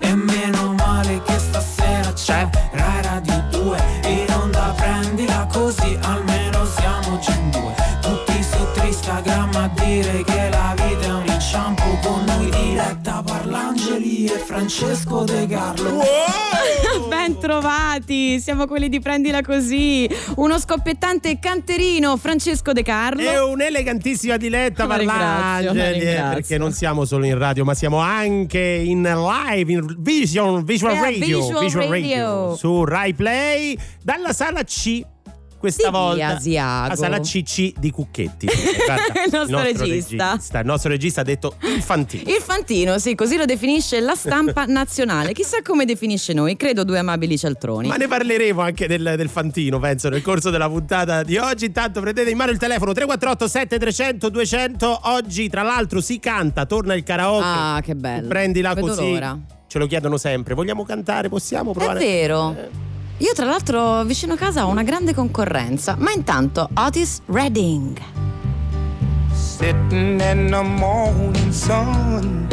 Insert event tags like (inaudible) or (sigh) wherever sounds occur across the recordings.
E meno male che stasera c'è Rai Radio 2 In onda prendila così almeno siamo già in due. Tutti su Instagram a dire che la vita è un inciampo Con noi diretta Parlangeli e Francesco De Carlo (laughs) Ben trovati, siamo quelli di Prendila Così. Uno scoppiettante canterino, Francesco De Carlo. E un'elegantissima Diletta Parlangeli, eh, perché non siamo solo in radio, ma siamo anche in live, in Vision, Visual, Eh, Radio, Visual Radio. su Rai Play, dalla sala C. Questa Di volta la sala CC di Cucchetti. (laughs) Guarda, Il nostro regista. Il nostro regista ha detto infantile. Il Fantino, sì, così lo definisce la stampa (laughs) nazionale. Chissà come definisce noi, credo due amabili cialtroni. Ma ne parleremo anche del, del Fantino, penso, nel corso della puntata di oggi. Intanto prendete in mano il telefono 348 7300 200. Oggi, tra l'altro, si canta, torna il karaoke. Ah, che bello. Prendila Vedo così. l'ora. Ce lo chiedono sempre. Vogliamo cantare? Possiamo È provare? vero. Io tra l'altro vicino a casa ho una grande concorrenza, ma intanto Otis Redding. Sitting in the morning sun.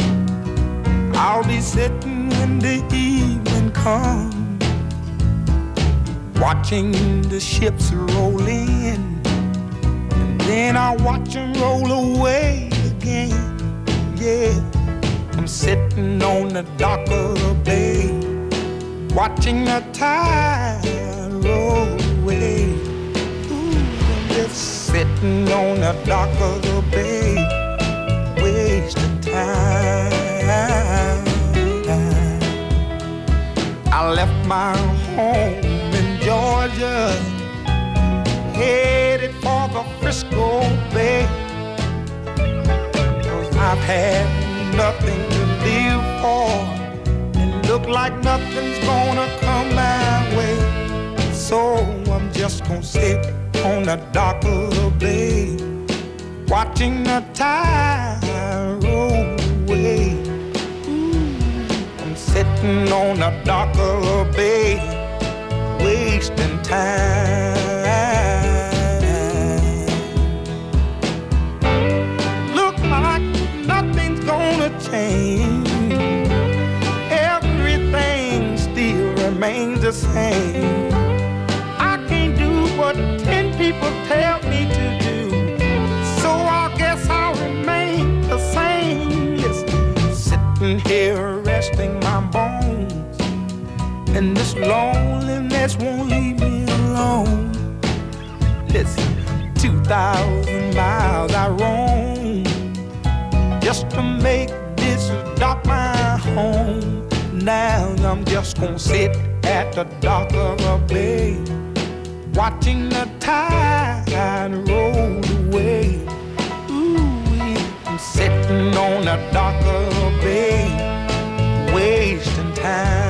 I'll be sitting when the evening comes. Watching the ships roll in. And then I'll watch them roll away again. Yeah. I'm sitting on the dock of the bay. Watching the tide roll away. Ooh, I'm just sitting on the dock of the bay, wasting time. I left my home in Georgia, headed for the Frisco Bay. Cause I've had nothing to look like nothing's gonna come my way. So I'm just gonna sit on the dock of the bay, watching the tide roll away. I'm sitting on the dock of the bay, wasting time. Look like nothing's gonna change. The same. I can't do what ten people tell me to do. So I guess I'll remain the same. Yes, sitting here resting my bones. And this loneliness won't leave me alone. Listen, 2,000 miles I roam just to make this dock my home. Now I'm just gonna sit at the dock of a bay, watching the tide roll away. Ooh, I'm sitting on the dock of a bay, wasting time.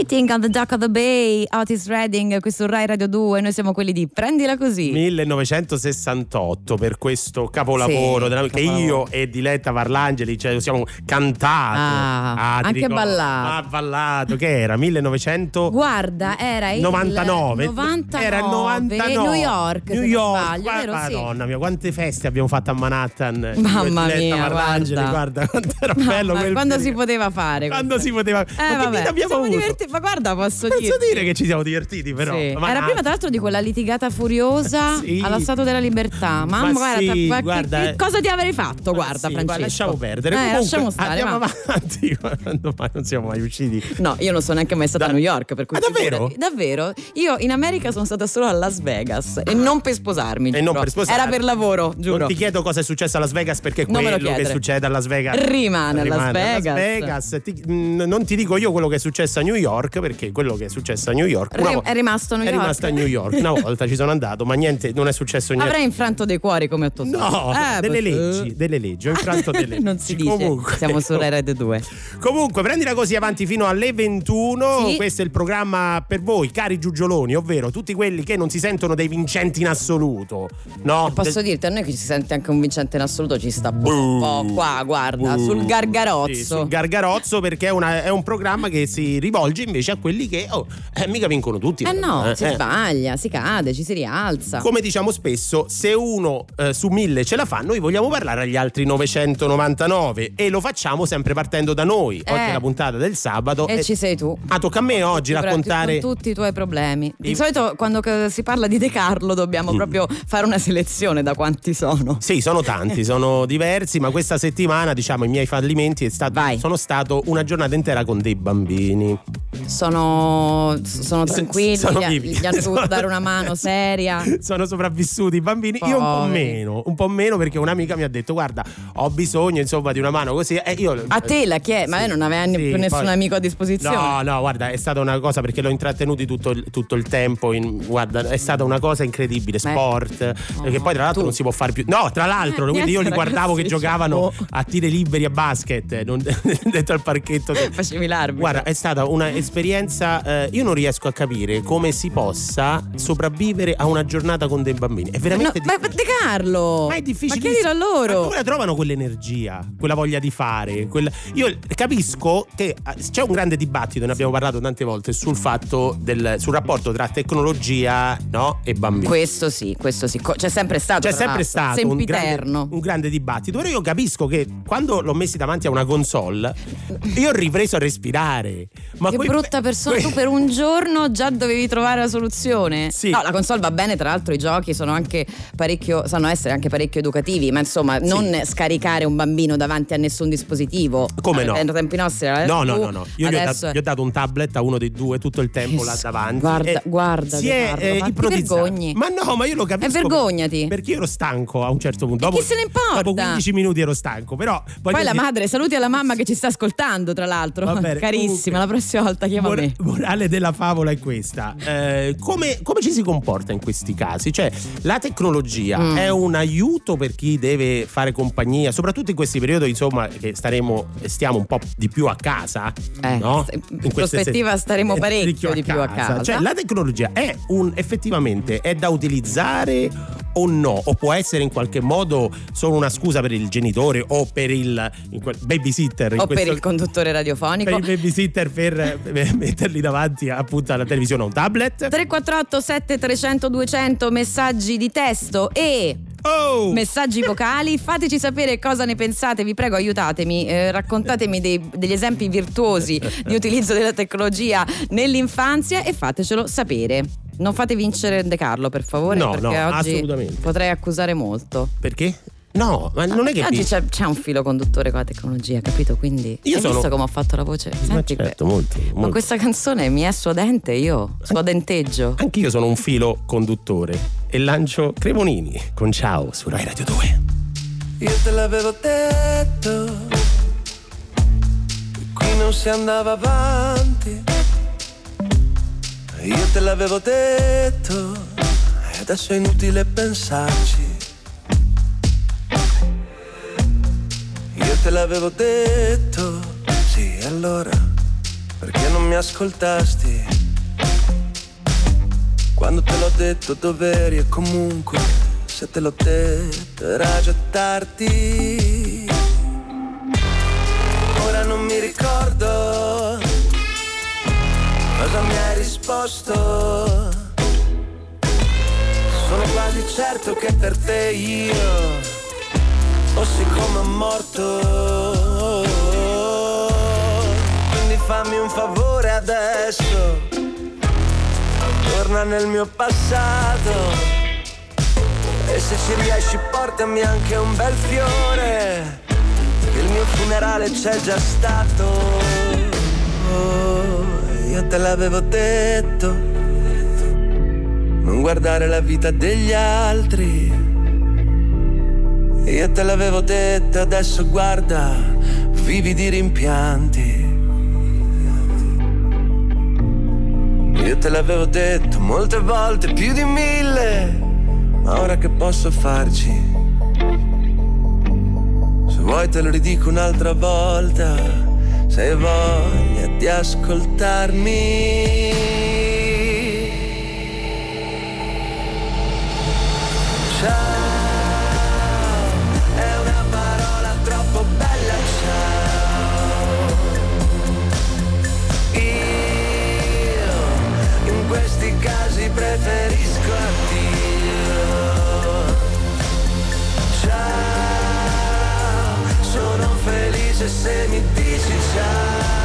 Sitting on the Dock of the Bay, Otis Redding, questo Rai Radio 2, noi siamo quelli di Prendila Così. 1968 per questo capolavoro Sì, della- che capolavoro. io e Diletta Parlangeli cioè, siamo cantato Ah, ti anche ricordi? ballato. Ah, ballato che era 1900 Guarda, era il 99. 99, era il 99 New York, New York sbaglio, Gua- vero? Sì. Madonna mia quante feste abbiamo fatto a Manhattan Mamma Diletta mia, Parlangeli, guarda. guarda quanto era bello ma quel quando si periodo. poteva fare quando questo? si poteva Eh, ma vabbè, abbiamo siamo avuto divertiti, ma guarda, posso posso dirti. dire che ci siamo divertiti però Sì. Ma Era prima tra l'altro di quella litigata furiosa (laughs) Sì. alla Statua della Libertà. Mamma, Ma guarda, sì, ma che- guarda, che eh. cosa ti avrei fatto? Ma Guarda, Francesco. lasciamo perdere. Eh, Comunque, lasciamo stare. Andiamo va. avanti. (laughs) Quando mai non siamo mai usciti. No, io non sono neanche mai stata Da- a New York, per cui Ah, davvero? figurati. Davvero? Io in America sono stata solo a Las Vegas e non per sposarmi. E non per sposare. Era per lavoro, giuro. Non ti chiedo cosa è successo a Las Vegas perché Non quello che succede a Las Vegas Rimane a Las Vegas. Vegas. Ti- non ti dico io quello che è successo a New York York perché quello che è successo a New York una vo- è rimasto a New è York. rimasto a New York. Una volta ci sono andato, ma niente, non è successo niente. Avrei infranto dei cuori come otto No, Eh, delle leggi, delle leggi, ho (laughs) infranto delle leggi. non si dice. Comunque, Siamo su Rai Radio 2. Comunque, prendila così avanti fino alle 21. Sì. Questo è il programma per voi, cari giugioloni, ovvero tutti quelli che non si sentono dei vincenti in assoluto. No? Posso Del- dirti, a noi che ci sente anche un vincente in assoluto ci sta un po' qua, guarda, sul gargarozzo. Sì, sul gargarozzo perché è, una- è un programma che si rivolge invece a quelli che oh, eh, mica vincono tutti. eh no, Eh, si eh. sbaglia, si cade, ci si rialza. Come diciamo spesso, se uno eh, su mille ce la fa, noi vogliamo parlare agli altri 999 e lo facciamo sempre partendo da noi. Oggi Eh. è la puntata del sabato. e e- ci sei tu. Ah, tocca a me oggi raccontare. Con tutti i tuoi problemi. Di I- solito quando si parla di De Carlo Mm. dobbiamo proprio fare una selezione da quanti sono. Sì, sono tanti, sono (laughs) diversi, ma questa settimana, diciamo, i miei fallimenti è stato, sono stato una giornata intera con dei bambini. Sono, sono tranquilli, sono gli, gli hanno (laughs) dovuto dare una mano seria. (laughs) Sono sopravvissuti i bambini, io un po' Poveri. meno, un po' meno perché un'amica mi ha detto "Guarda, ho bisogno insomma di una mano così" e io A te la chi è? Ma lei non aveva sì, più nessun poi- amico a disposizione. No, no, guarda, è stata una cosa perché l'ho intrattenuti tutto il, tutto il tempo. in- guarda, è stata una cosa incredibile. Beh. Sport, perché poi tra l'altro tu. non si può fare più. No, tra l'altro, Eh, quindi io li (laughs) guardavo che giocavano diciamo. a tiri liberi a basket, non dentro al parchetto. Facevi l'arbitro. Guarda, è stata un'esperienza. eh, io non riesco a capire come si possa sopravvivere a una giornata con dei bambini. È No, veramente ma difficile. De Carlo! Ma è difficile. Ma chiedilo a loro! Ma la trovano quell'energia, quella voglia di fare? quella- Io capisco che eh, c'è un grande dibattito, ne abbiamo parlato tante volte, sul fatto del sul rapporto tra tecnologia no, e bambini. Questo sì, questo sì. C'è sempre stato. C'è sempre stato un grande, un grande dibattito. Però io capisco che quando l'ho messi davanti a una console, io ho ripreso a respirare. Ma quei- brutta persona, tu per un giorno già dovevi trovare la soluzione. Sì. No, la console va bene, tra l'altro i giochi sono anche parecchio, sanno essere anche parecchio educativi, ma insomma, non scaricare un bambino davanti a nessun dispositivo. Come no? Ai tempi nostri era No, tu, no, no, no. Io gli ho, dato, gli ho dato un tablet a uno dei due tutto il tempo là davanti. guarda- e guarda, si è eh, vergogni. Ma no, ma io lo capisco. E vergognati. Perché io ero stanco a un certo punto. Dopo, chi se ne importa? Dopo 15 minuti ero stanco, però. Poi la dire- madre, saluti alla mamma che ci sta ascoltando, tra l'altro. Va bene, (laughs) Carissima, comunque, la prossima volta chiama mor- me. Morale della favola è questa: Eh, come, come ci si comporta in questi casi? Cioè, la tecnologia Mm. è un aiuto per chi deve fare compagnia, soprattutto in questi periodi, insomma, che staremo, stiamo un po' di più a casa. Eh, no? in prospettiva staremo eh, parecchio di più a casa. Cioè, la tecnologia è un effettivamente è da utilizzare o no? O può essere in qualche modo solo una scusa per il genitore o per il babysitter? o per questo- il conduttore radiofonico. per il babysitter per, per (laughs) metterli davanti appunto alla televisione o un tablet. 348 7300 200 messaggi di testo e Oh! messaggi vocali fateci sapere cosa ne pensate vi prego aiutatemi eh, raccontatemi dei- degli esempi virtuosi di utilizzo della tecnologia nell'infanzia e fatecelo sapere non fate vincere De Carlo per favore No, perché no, oggi assolutamente. potrei accusare molto Perché? No, ma non è che oggi c'è, c'è un filo conduttore con la tecnologia capito quindi Io hai sono- visto come ho fatto la voce Ma Senti que- certo, molto, ma molto. questa canzone mi è suadente io suadenteggio Anch'io sono un filo conduttore e lancio Cremonini con Ciao su Rai Radio 2. Io te l'avevo detto, qui non si andava avanti. Io te l'avevo detto, e adesso è inutile pensarci. Te l'avevo detto, sì, allora, perché non mi ascoltasti? Quando te l'ho detto dov'eri e comunque se te l'ho detto era già tardi. Ora non mi ricordo cosa mi hai risposto. Sono quasi certo che per te io fossi come un morto. Quindi fammi un favore adesso. Torna nel mio passato. E se ci riesci portami anche un bel fiore. Che Il mio funerale c'è già stato. Oh, Io te l'avevo detto. Non guardare la vita degli altri Io te l'avevo detto Adesso guarda Vivi di rimpianti Io te l'avevo detto molte volte, più di mille, ma ora che posso farci? Se vuoi te lo ridico un'altra volta, se hai voglia di ascoltarmi. Preferisco addio. Ciao, sono felice se mi dici ciao.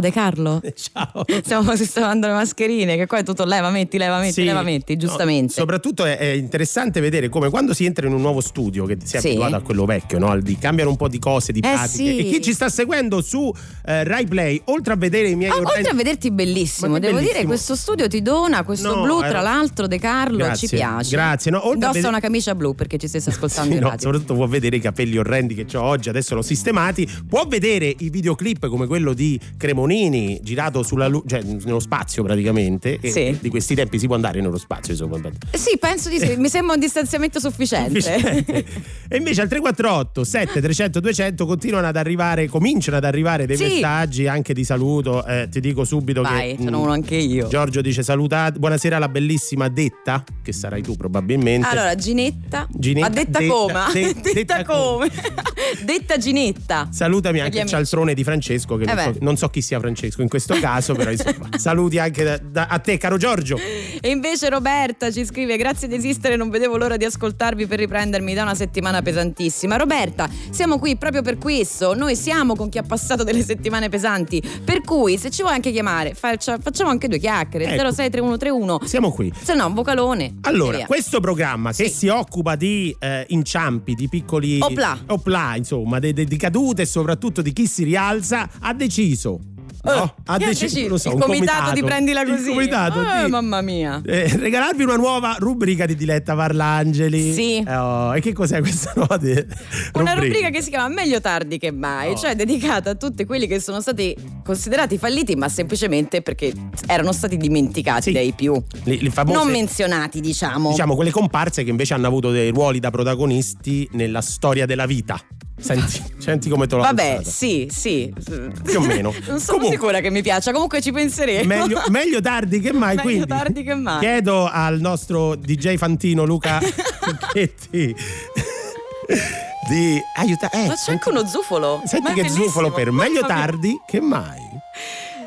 Ciao De Carlo. (laughs) Ciao. (laughs) Stiamo sistemando le mascherine, che qua è tutto leva, metti, leva, metti, Sì. leva, metti, No, giustamente. soprattutto è, è interessante vedere come quando si entra in un nuovo studio, che si è Sì. abituato a quello vecchio, no? Di cambiano un po' di cose, di Eh, pratiche. sì. E chi ci sta seguendo su eh, Rai Play, oltre a vedere i miei Ah, oltre a vederti bellissimo, devo dire bellissimo. questo studio ti dona questo No, blu, tra l'altro De Carlo, Grazie, ci piace. grazie, no, Indossa vedere- una camicia blu perché ci stesse ascoltando (laughs) Sì, in no, radio. soprattutto può vedere i capelli orrendi che ho oggi, adesso l'ho sistemati. Può vedere i videoclip come quello di Cremonini, girato sulla lu- cioè nello spazio praticamente. Sì. Di questi tempi si può andare nello spazio, insomma. Sì, penso di sì, mi sembra un distanziamento sufficiente. Sufficiente. e invece al 348 7 300 200 continuano ad arrivare, cominciano ad arrivare dei Sì. messaggi anche di saluto. Eh, ti dico subito Vai, che mm, uno anche io. Giorgio dice salutate, buonasera alla bellissima Detta, che sarai tu probabilmente. Allora, Ginetta, Ginetta, ma detta, detta- come? de- (laughs) detta, detta come? detta Ginetta. Salutami anche il cialtrone di Francesco, che Eh non, so, non so chi sia Francesco in questo caso, però insomma, (laughs) saluti anche da- da- a te, caro Giorgio. E invece Roberta ci scrive: Grazie di esistere, non vedevo l'ora di ascoltarvi per riprendermi da una settimana pesantissima. Roberta, siamo qui proprio per questo. Noi siamo con chi ha passato delle settimane pesanti. Per cui, se ci vuoi anche chiamare, faccia- facciamo anche due chiacchiere. Ecco. 063131. Siamo qui. Se no, un vocalone. Allora, questo programma che Sì. si occupa di eh, inciampi, di piccoli Opla. opla, insomma, de- di cadute e soprattutto di chi si rialza, ha deciso. No? Eh, ha deciso, lo so, il comitato, di prendila Il così. comitato Eh, di- mamma mia. eh, regalarvi una nuova rubrica di Diletta Parlangeli. Sì. Eh, oh, e che cos'è questa nuova de- Una rubrica che si chiama Meglio tardi che mai, Oh. cioè dedicata a tutti quelli che sono stati considerati falliti, ma semplicemente perché erano stati dimenticati Sì. dai più. Le, le famose, Non menzionati, diciamo. diciamo quelle comparse che invece hanno avuto dei ruoli da protagonisti nella storia della vita. Senti, senti come te l'ho Vabbè, alzata. sì, sì. Più o meno. (laughs) non sono Comunque. sicura che mi piaccia, comunque ci penseremo. Meglio, (laughs) meglio tardi che mai. Meglio quindi tardi che mai. Chiedo al nostro DJ Fantino Luca (laughs) Cocchetti di aiutare. Eh, Ma c'è anche uno zufolo. Senti che bellissimo. zufolo per meglio tardi che mai.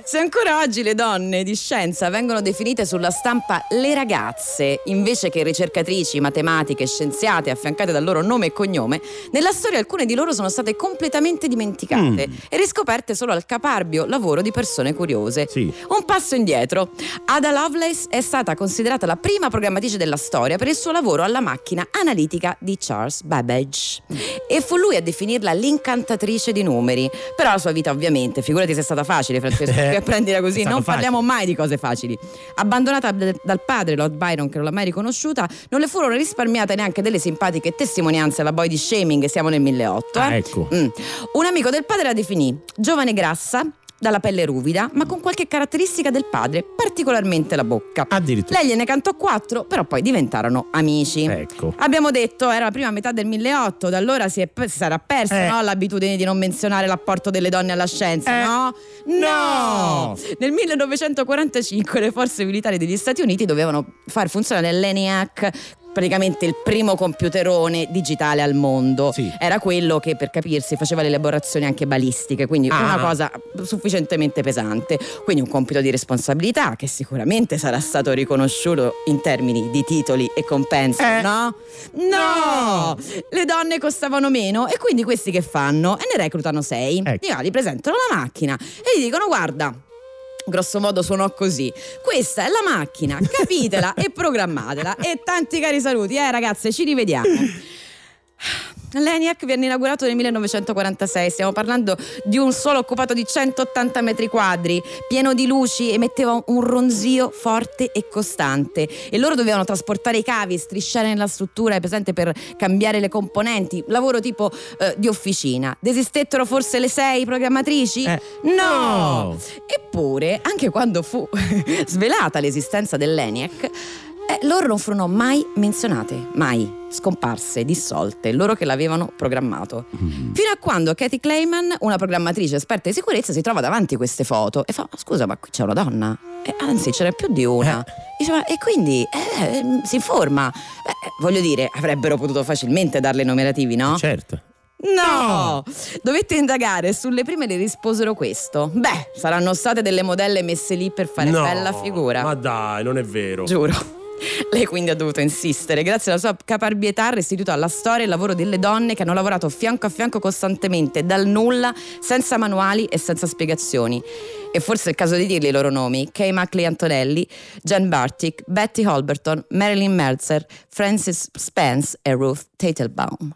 Se ancora oggi le donne di scienza vengono definite sulla stampa le ragazze, invece che ricercatrici, matematiche, scienziate affiancate dal loro nome e cognome, nella storia alcune di loro sono state completamente dimenticate Mm. e riscoperte solo al caparbio lavoro di persone curiose. Sì. Un passo indietro. Ada Lovelace è stata considerata la prima programmatrice della storia per il suo lavoro alla macchina analitica di Charles Babbage. E fu lui a definirla l'incantatrice di numeri. Però la sua vita ovviamente, figurati se è stata facile Francesco, (laughs) Eh. Che prendila così, non facile. parliamo mai di cose facili. Abbandonata dal padre, Lord Byron, che non l'ha mai riconosciuta, non le furono risparmiate neanche delle simpatiche testimonianze alla body shaming, siamo nel 1008. Ah, eh. ecco. Mm. Un amico del padre la definì giovane grassa, dalla pelle ruvida, ma con qualche caratteristica del padre, particolarmente la bocca. Addirittura. Lei gliene cantò quattro, però poi diventarono amici. Ecco. Abbiamo detto, era la prima metà del 1008, da allora si, è- si sarà persa Eh. no, l'abitudine di non menzionare l'apporto delle donne alla scienza, Eh. no? No! Nel 1945 le forze militari degli Stati Uniti dovevano far funzionare l'ENIAC praticamente il primo computerone digitale al mondo. Sì. Era quello che per capirsi faceva le elaborazioni anche balistiche, quindi Ah. una cosa sufficientemente pesante. Quindi un compito di responsabilità che sicuramente sarà stato riconosciuto in termini di titoli e compensi, Eh. no? No! Le donne costavano meno e quindi questi che fanno? E ne reclutano sei. Ecco. Va, gli presentano la macchina e gli dicono guarda, grosso modo suonò così. Questa è la macchina, capitela (laughs) e programmatela. E tanti cari saluti, eh ragazze, ci rivediamo. L'ENIAC venne inaugurato nel 1946, stiamo parlando di un solo occupato di 180 metri quadri, pieno di luci, emetteva un ronzio forte e costante e loro dovevano trasportare i cavi, strisciare nella struttura, è presente per cambiare le componenti, lavoro tipo eh, di officina. Desistettero forse le sei programmatrici? Eh, no! no! Eppure, anche quando fu (laughs) svelata l'esistenza dell'ENIAC, eh, loro non furono mai menzionate, mai scomparse, dissolte, loro che l'avevano programmato. Fino a quando Katie Clayman, una programmatrice esperta di sicurezza, si trova davanti a queste foto e fa: "Ma Scusa, ma qui c'è una donna? E anzi, ce n'è più di una. Dice, "Ma- e quindi eh, eh, si informa. Beh, voglio dire, avrebbero potuto facilmente darle numerativi, no? Certo. No! Dovette indagare, sulle prime le risposero questo. Beh, saranno state delle modelle messe lì per fare No, bella figura. Ma dai, non è vero. Giuro. Lei quindi ha dovuto insistere, grazie alla sua caparbietà ha restituito alla storia il lavoro delle donne che hanno lavorato fianco a fianco costantemente, dal nulla, senza manuali e senza spiegazioni. E forse è il caso di dirli i loro nomi: Kay Mackley Antonelli, Jen Bartik, Betty Holberton, Marilyn Mercer, Frances Spence e Ruth Teitelbaum.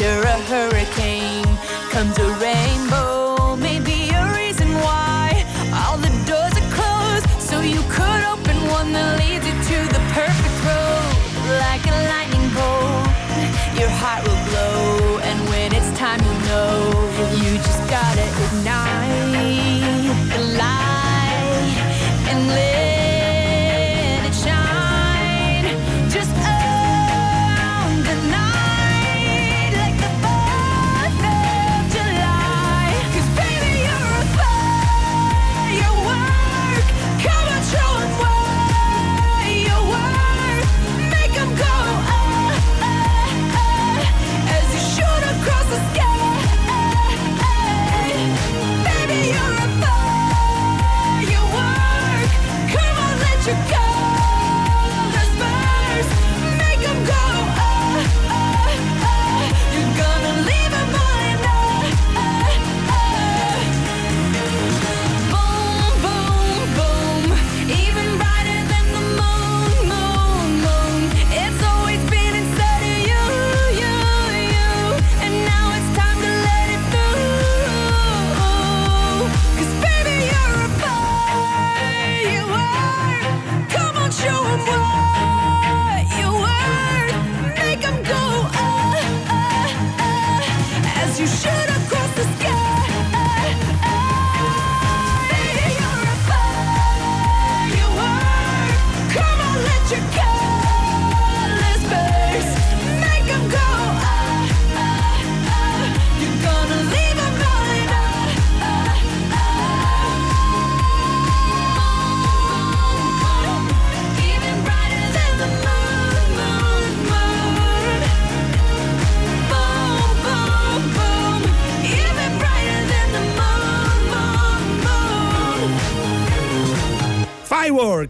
after a hurricane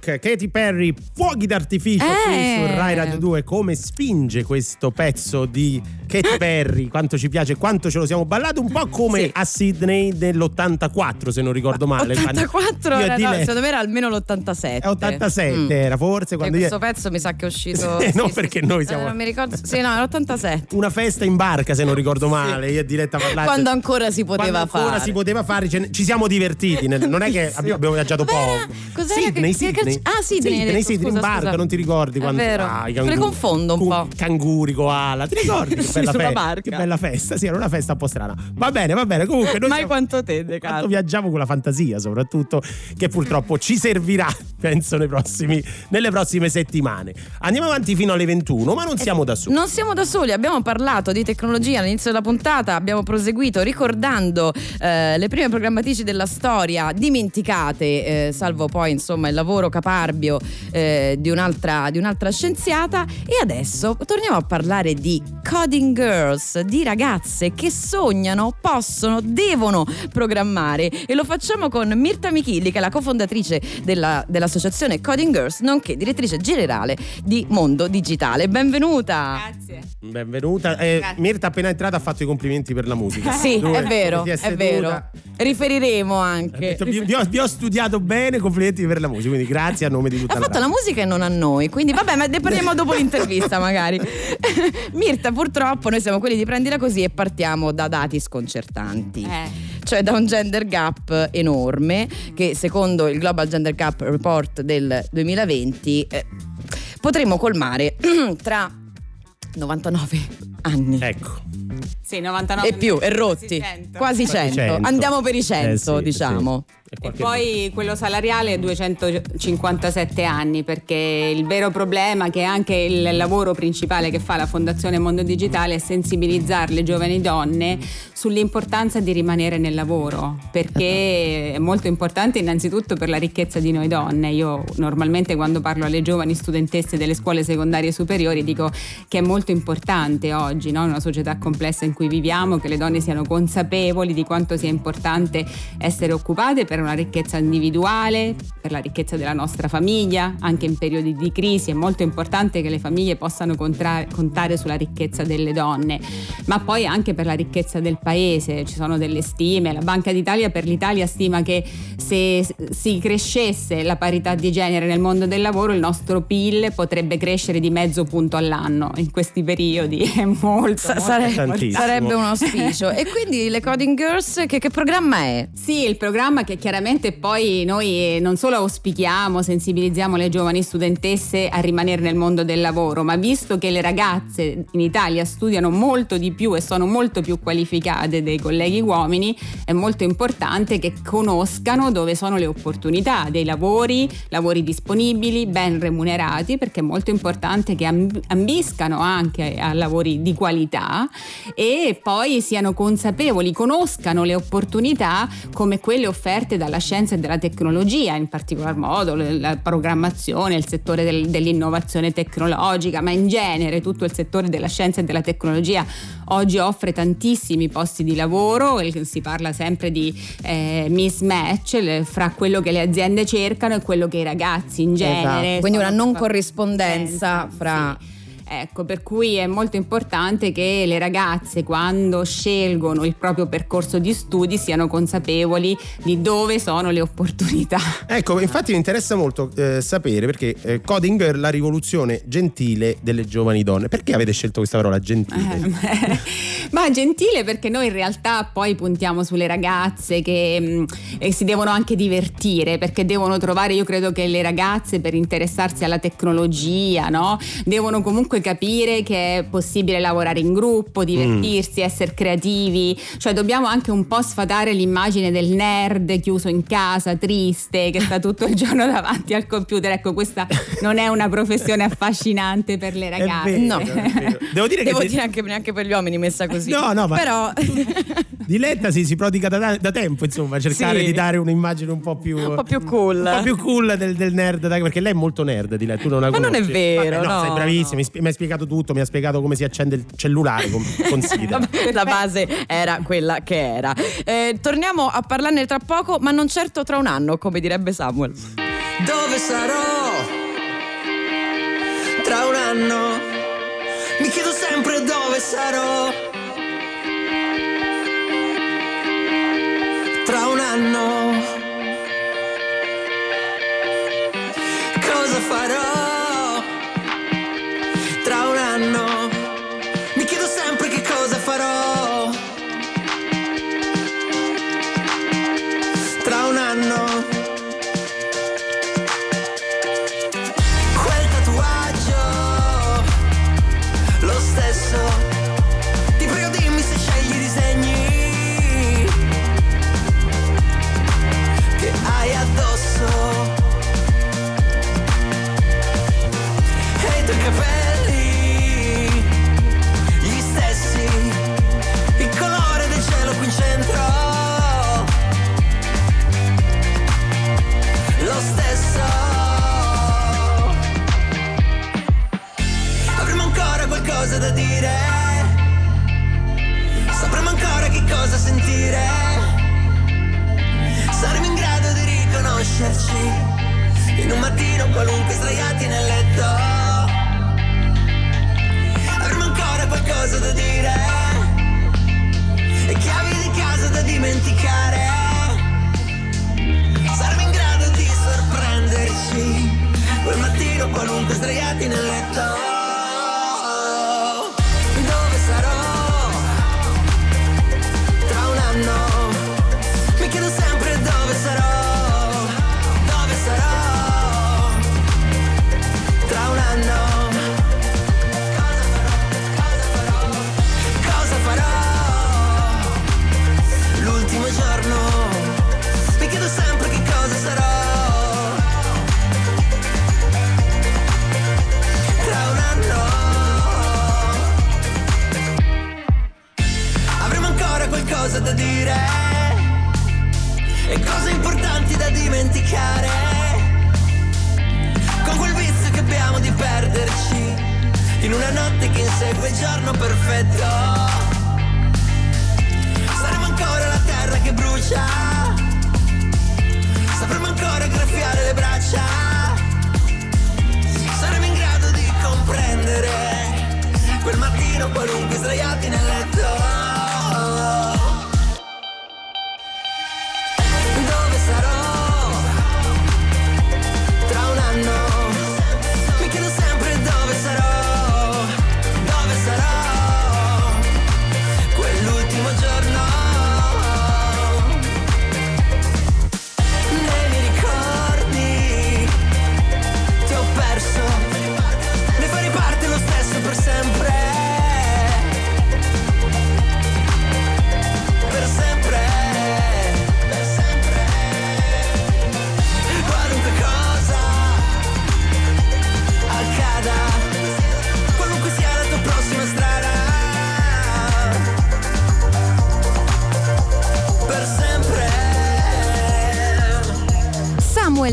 York, Katy Perry, fuochi d'artificio qui Eh. su Rai Radio 2. Come spinge questo pezzo di Katy Perry? Quanto ci piace, quanto ce lo siamo ballato. Un po' come Sì. a Sydney dell'84, se non ricordo male. 84 Io e era, no, secondo me era almeno l'87. È 87 Mm. era forse E quando io... questo pezzo mi sa che è uscito. (laughs) Eh, sì, no, sì, perché sì. noi Eh, siamo- non mi ricordo. Sì, no, era l'87. Una festa in barca, se non ricordo male. Io e Diletta (laughs) parlare. Quando ancora si poteva Quando ancora fare. si poteva fare, ne- ci siamo divertiti. non è che abbiamo, viaggiato Com'era? poco. Cos'era Sydney, che- che- Sydney. ah, Sydney hai detto, Sydney, in scusa, barca, scusa. non ti ricordi È quando vero. Ah, i Me le confondo un po'. Canguri, koala. Ti ricordi? (laughs) Che Sì, bella, sulla fe- barca. che bella festa. Sì, era una festa un po' strana. Va bene, va bene. Comunque noi Mai siamo- quanto te, De quanto viaggiamo con la fantasia, soprattutto, che purtroppo ci servirà, (laughs) penso, prossimi- nelle prossime settimane. Andiamo avanti fino alle 21, ma non siamo da soli. Non siamo da soli, abbiamo parlato di tecnologia all'inizio della puntata, abbiamo proseguito ricordando eh, le prime programmatrici della storia dimenticate, eh, salvo poi insomma il lavoro caparbio eh, di, un'altra, di un'altra scienziata e adesso torniamo a parlare di coding girls, di ragazze che sognano, possono, devono programmare e lo facciamo con Mirta Michilli che è la cofondatrice della- dell'associazione Coding Girls nonché direttrice generale di Mondo Digitale. Benvenuta! Grazie. Benvenuta. Eh, Grazie. Mirta appena entrata ha fatto i complimenti per la musica. (laughs) Sì, Dove- è vero, è vero. Riferiremo anche. detto, Vi, vi ho, vi ho studiato bene, complimenti per la musica, quindi grazie a nome di tutta Ha la fatto la musica e non a noi, quindi vabbè, ma ne parliamo dopo l'intervista magari. (laughs) Mirta, purtroppo noi siamo quelli di prendila così e partiamo da dati sconcertanti. Eh. Cioè da un gender gap enorme che secondo il Global Gender Gap Report del 2020 eh, potremo colmare (clears throat) tra 99 anni. Ecco. Sì, 99 E più, e quasi rotti, 100. quasi 100. 100. Andiamo per i 100, Eh sì, diciamo. sì. E E poi quello salariale è 257 anni perché il vero problema che è anche il lavoro principale che fa la Fondazione Mondo Digitale è sensibilizzare le giovani donne sull'importanza di rimanere nel lavoro perché è molto importante innanzitutto per la ricchezza di noi donne. Io normalmente quando parlo alle giovani studentesse delle scuole secondarie superiori dico che è molto importante oggi no? in una società complessa in cui viviamo che le donne siano consapevoli di quanto sia importante essere occupate per una ricchezza individuale, per la ricchezza della nostra famiglia, anche in periodi di crisi. È molto importante che le famiglie possano contra- contare sulla ricchezza delle donne, ma poi anche per la ricchezza del paese, ci sono delle stime, la Banca d'Italia per l'Italia stima che se si crescesse la parità di genere nel mondo del lavoro il nostro PIL potrebbe crescere di mezzo punto all'anno in questi periodi, (laughs) è molto, Sa- molto sare- Tantissimo. sarebbe un auspicio. e quindi le Coding Girls, che, che programma è? Sì, il programma che chiaramente poi noi non solo auspichiamo, sensibilizziamo le giovani studentesse a rimanere nel mondo del lavoro, ma visto che le ragazze in Italia studiano molto di più e sono molto più qualificate dei colleghi uomini, è molto importante che conoscano dove sono le opportunità dei lavori, lavori disponibili, ben remunerati, perché è molto importante che amb- ambiscano anche a lavori di qualità e poi siano consapevoli, conoscano le opportunità come quelle offerte dalla scienza e dalla tecnologia, in particolar modo la programmazione, il settore del- dell'innovazione tecnologica, ma in genere tutto il settore della scienza e della tecnologia oggi offre tantissimi posti di lavoro, si parla sempre di eh, mismatch fra quello che le aziende cercano e quello che i ragazzi in genere. Esatto. Quindi una non corrispondenza fra- Sì. Ecco, per cui è molto importante che le ragazze quando scelgono il proprio percorso di studi siano consapevoli di dove sono le opportunità. Ecco, infatti mi interessa molto eh, sapere perché eh, Coding la rivoluzione gentile delle giovani donne. Perché avete scelto questa parola gentile? Eh, (laughs) Ma gentile perché noi in realtà poi puntiamo sulle ragazze che mh, eh, si devono anche divertire perché devono trovare, io credo che le ragazze per interessarsi alla tecnologia, no? Devono comunque capire che è possibile lavorare in gruppo, divertirsi, essere creativi, cioè dobbiamo anche un po' sfatare l'immagine del nerd chiuso in casa, triste, che sta tutto il giorno (laughs) davanti al computer. Ecco, questa non è una professione affascinante per le È ragazze. vero, No. è vero. Devo dire (laughs) Devo che dire anche, neanche per gli uomini messa così. No, no, ma- Però (laughs) Diletta si, si prodiga da, da tempo, insomma, cercare Sì. di dare un'immagine un po' più, un po' più cool. un po' più cool del, del nerd, dai, perché lei è molto nerd, Diletta. Tu non la Ma non è conosci. vero, Vabbè, no, no, sei bravissima, no. mi, hai spiegato tutto, mi ha spiegato come si accende il cellulare, com- (laughs) considera. La base era quella che era. Eh, torniamo a parlarne tra poco, ma non certo tra un anno, come direbbe Samuel. dove sarò tra un anno. Mi chiedo sempre dove sarò tra un anno. Cosa farò In una notte che insegue il giorno perfetto Saremo ancora la terra che brucia. Sapremo ancora graffiare le braccia. Saremo in grado di comprendere quel mattino qualunque sdraiati nel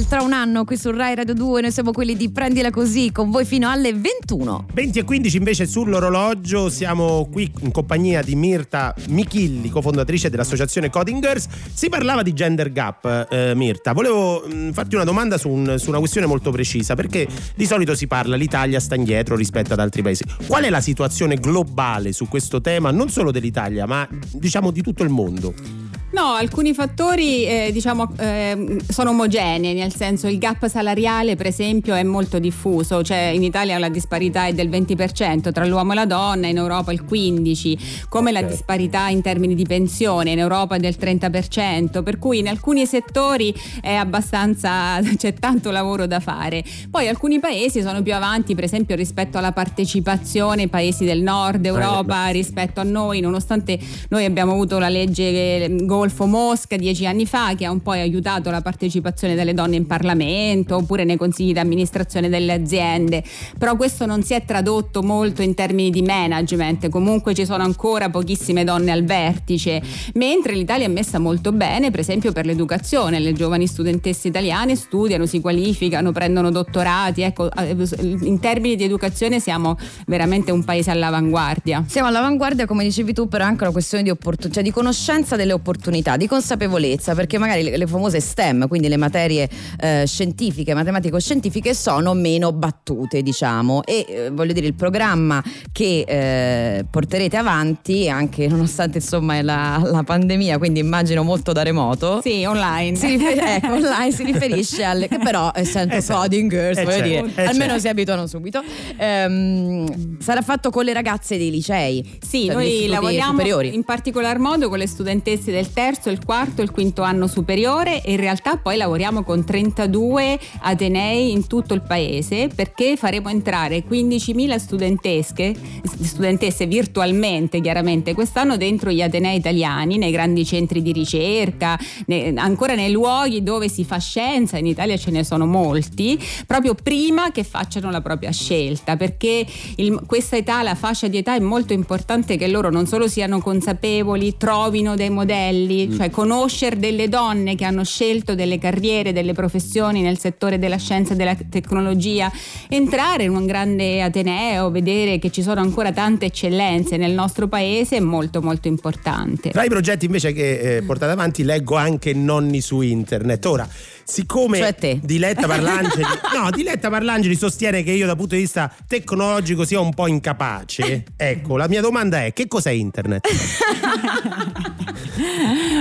tra un anno qui su Rai Radio 2, noi siamo quelli di Prendila Così con voi fino alle 21. 20 e 15 invece sull'orologio siamo qui in compagnia di Mirta Michilli, cofondatrice dell'associazione Coding Girls. Si parlava di gender gap, eh, Mirta. Volevo mh, farti una domanda su, un- su una questione molto precisa, perché di solito si parla l'Italia sta indietro rispetto ad altri paesi. Qual è la situazione globale su questo tema, non solo dell'Italia, ma diciamo di tutto il mondo? No, alcuni fattori eh, diciamo eh, sono omogenei, nel senso il gap salariale per esempio è molto diffuso, cioè in Italia la disparità è del 20% tra l'uomo e la donna, in Europa il 15%, come la disparità in termini di pensione, in Europa è del 30%, per cui in alcuni settori è abbastanza, (laughs) c'è tanto lavoro da fare. Poi alcuni paesi sono più avanti per esempio rispetto alla partecipazione, paesi del nord Europa rispetto a noi, nonostante noi abbiamo avuto la legge eh, Golfo Mosca dieci anni fa che ha un po' aiutato la partecipazione delle donne in Parlamento oppure nei consigli di amministrazione delle aziende, però questo non si è tradotto molto in termini di management, comunque ci sono ancora pochissime donne al vertice, mentre l'Italia è messa molto bene per esempio per l'educazione, le giovani studentesse italiane studiano, si qualificano, prendono dottorati, ecco eh, in termini di educazione siamo veramente un paese all'avanguardia. Siamo all'avanguardia, come dicevi tu, però è anche una questione di, opportun- cioè di conoscenza delle opportunità. Opportunità, di consapevolezza, perché magari le, le famose STEM, quindi le materie eh, scientifiche, matematico-scientifiche, sono meno battute, diciamo. E eh, voglio dire, il programma che eh, porterete avanti, anche nonostante insomma la, la, pandemia, quindi immagino molto da remoto. Sì, online. Si rifer- ecco, online si riferisce alle. però essendo eh, coding girls, voglio certo, dire, almeno certo. si abituano subito. Ehm, sarà fatto con le ragazze dei licei. Sì, noi lavoriamo superiori. in particolar modo con le studentesse del terzo, il quarto e il quinto anno superiore. E in realtà poi lavoriamo con 32 atenei in tutto il paese perché faremo entrare 15.000 studentesche, studentesse virtualmente chiaramente quest'anno dentro gli atenei italiani, nei grandi centri di ricerca, ne, ancora nei luoghi dove si fa scienza, in Italia ce ne sono molti, proprio prima che facciano la propria scelta perché il, questa età, la fascia di età è molto importante che loro non solo siano consapevoli, trovino dei modelli, mm. cioè conoscere delle donne che hanno scelto delle carriere, delle professioni nel settore della scienza e della tecnologia, entrare in un grande ateneo, vedere che ci sono ancora tante eccellenze nel nostro paese è molto molto importante. Tra i progetti invece che eh, portate avanti leggo anche nonni su internet. Ora, siccome cioè Diletta (laughs) Parlangeli, no, Diletta Parlangeli sostiene che io dal punto di vista tecnologico sia un po' incapace, ecco, la mia domanda è che cos'è internet? (laughs)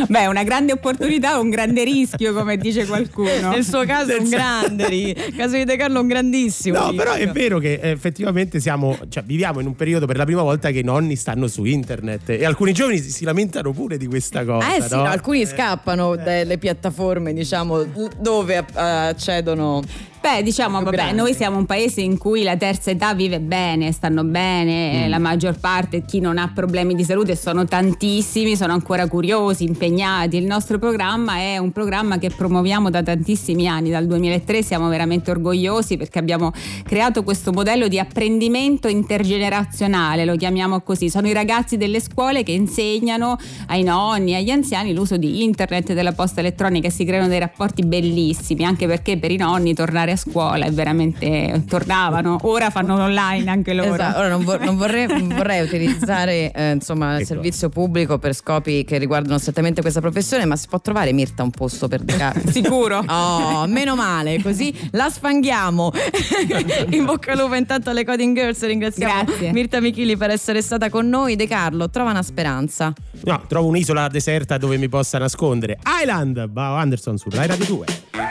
Beh, una grande opportunità, un grande rischio, come dice qualcuno. Nel suo caso è un grande, (laughs) nel caso di De Carlo un grandissimo. No, rischio. però è vero che effettivamente siamo, cioè, viviamo in un periodo per la prima volta che i nonni stanno su internet e alcuni giovani si, si lamentano pure di questa cosa. Eh sì, no? alcuni eh. scappano dalle piattaforme, diciamo, dove accedono Beh, diciamo, vabbè, noi siamo un paese in cui la terza età vive bene, stanno bene, mm. la maggior parte, chi non ha problemi di salute, sono tantissimi, sono ancora curiosi, impegnati. Il nostro programma è un programma che promuoviamo da tantissimi anni, dal 2003 siamo veramente orgogliosi perché abbiamo creato questo modello di apprendimento intergenerazionale, lo chiamiamo così. Sono i ragazzi delle scuole che insegnano ai nonni, agli anziani l'uso di internet e della posta elettronica e si creano dei rapporti bellissimi, anche perché per i nonni tornare a a scuola e veramente tornavano. Ora fanno online anche loro. Esatto. Ora non, vor- non vorrei, vorrei, utilizzare eh, insomma, il ecco. servizio pubblico per scopi che riguardano strettamente questa professione, ma si può trovare Mirta un posto per decare? (laughs) Sicuro. Oh, meno male, così la sfanghiamo. (laughs) In bocca al lupo intanto alle Coding Girls ringraziamo Grazie. Mirta Michili per essere stata con noi. De Carlo, trova una speranza. No, trovo un'isola deserta dove mi possa nascondere. Island, Bao Anderson su Rai Radio 2.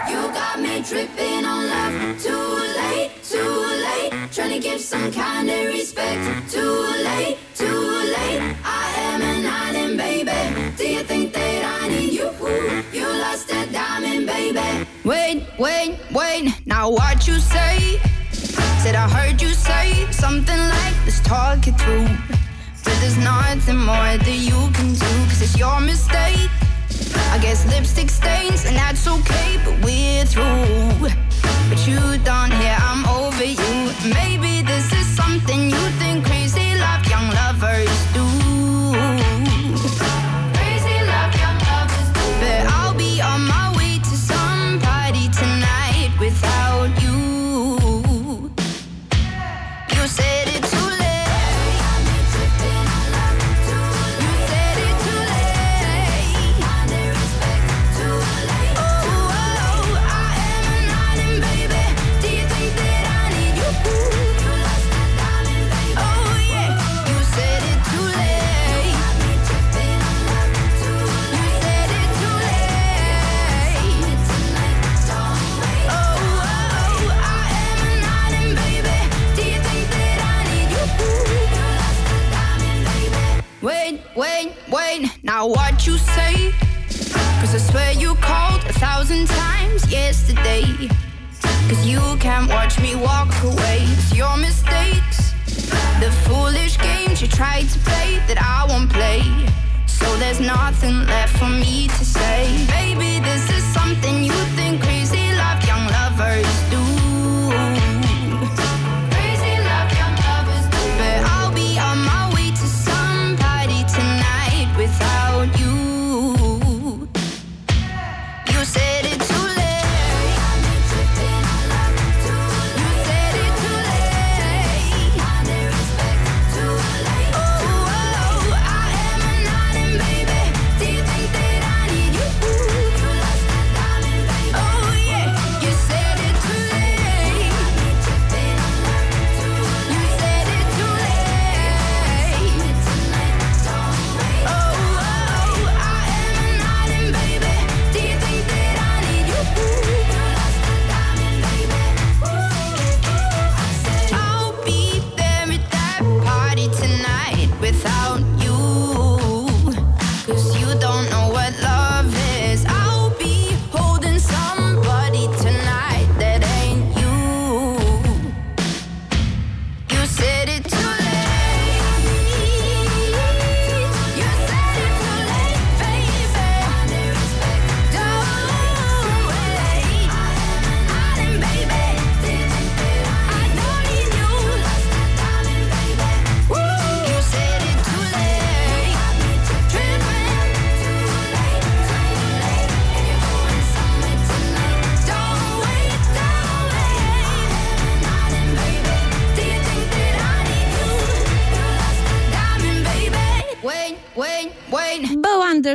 You got me tripping some kind of respect. Too late, too late. I am an island, baby. Do you think that I need you? You lost a diamond, baby. Wait, wait, wait. Now what you say? Said I heard you say something like, let's talk it through. But there's nothing more that you can do, cause it's your mistake. I guess lipstick stains, and that's okay, but we're through. But you don't hear I'm over you. Maybe this is something you think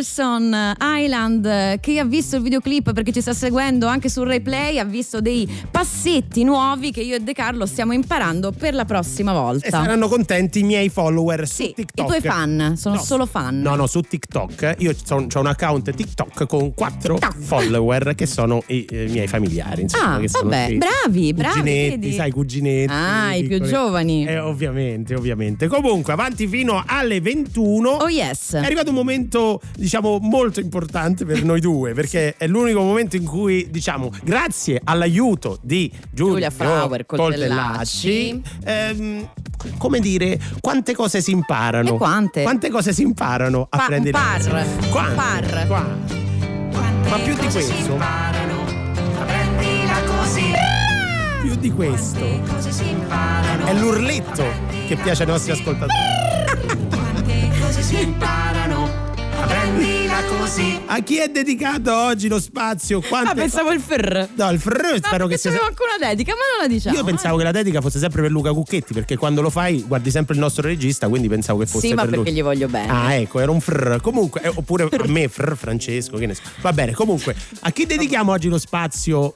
Anderson Island, chi ha visto il videoclip perché ci sta seguendo anche sul replay, ha visto dei passetti nuovi che io e De Carlo stiamo imparando per la prossima volta. E saranno contenti i miei follower su Sì, TikTok. i tuoi fan, sono No, solo fan. No, no, su TikTok. Io ho un account TikTok con quattro follower che sono i, eh, miei familiari. Insomma, Ah, che sono vabbè, i bravi, bravi, Cuginetti, vedi? sai, cuginetti. Ah, i più giovani. Eh, ovviamente, ovviamente. Comunque, avanti fino alle 21. Oh yes. È arrivato un momento, diciamo, molto importante per noi due, perché è l'unico momento in cui, diciamo, grazie all'aiuto di Giulia, Giulia Frauer Coltellacci. ehm, come dire, quante cose si imparano? E quante? Quante cose si imparano a Pa- un prendere par. Quante? Un par. Quante? Ma più di questo? Più di questo. È l'urletto che piace ai nostri ascoltatori. A chi è dedicato oggi lo spazio? Quante Ah, pensavo il ferr. No, il frr spero che sia. Pensavo anche una dedica, ma non la diciamo. Io pensavo che la dedica fosse sempre per Luca Cucchetti, perché quando lo fai guardi sempre il nostro regista, quindi pensavo che fosse Sì, ma per lui. perché gli voglio bene. Ah, ecco, era un frr. Comunque, eh, oppure a me, frr Francesco, che ne so. Va bene, comunque, a chi dedichiamo oggi lo spazio?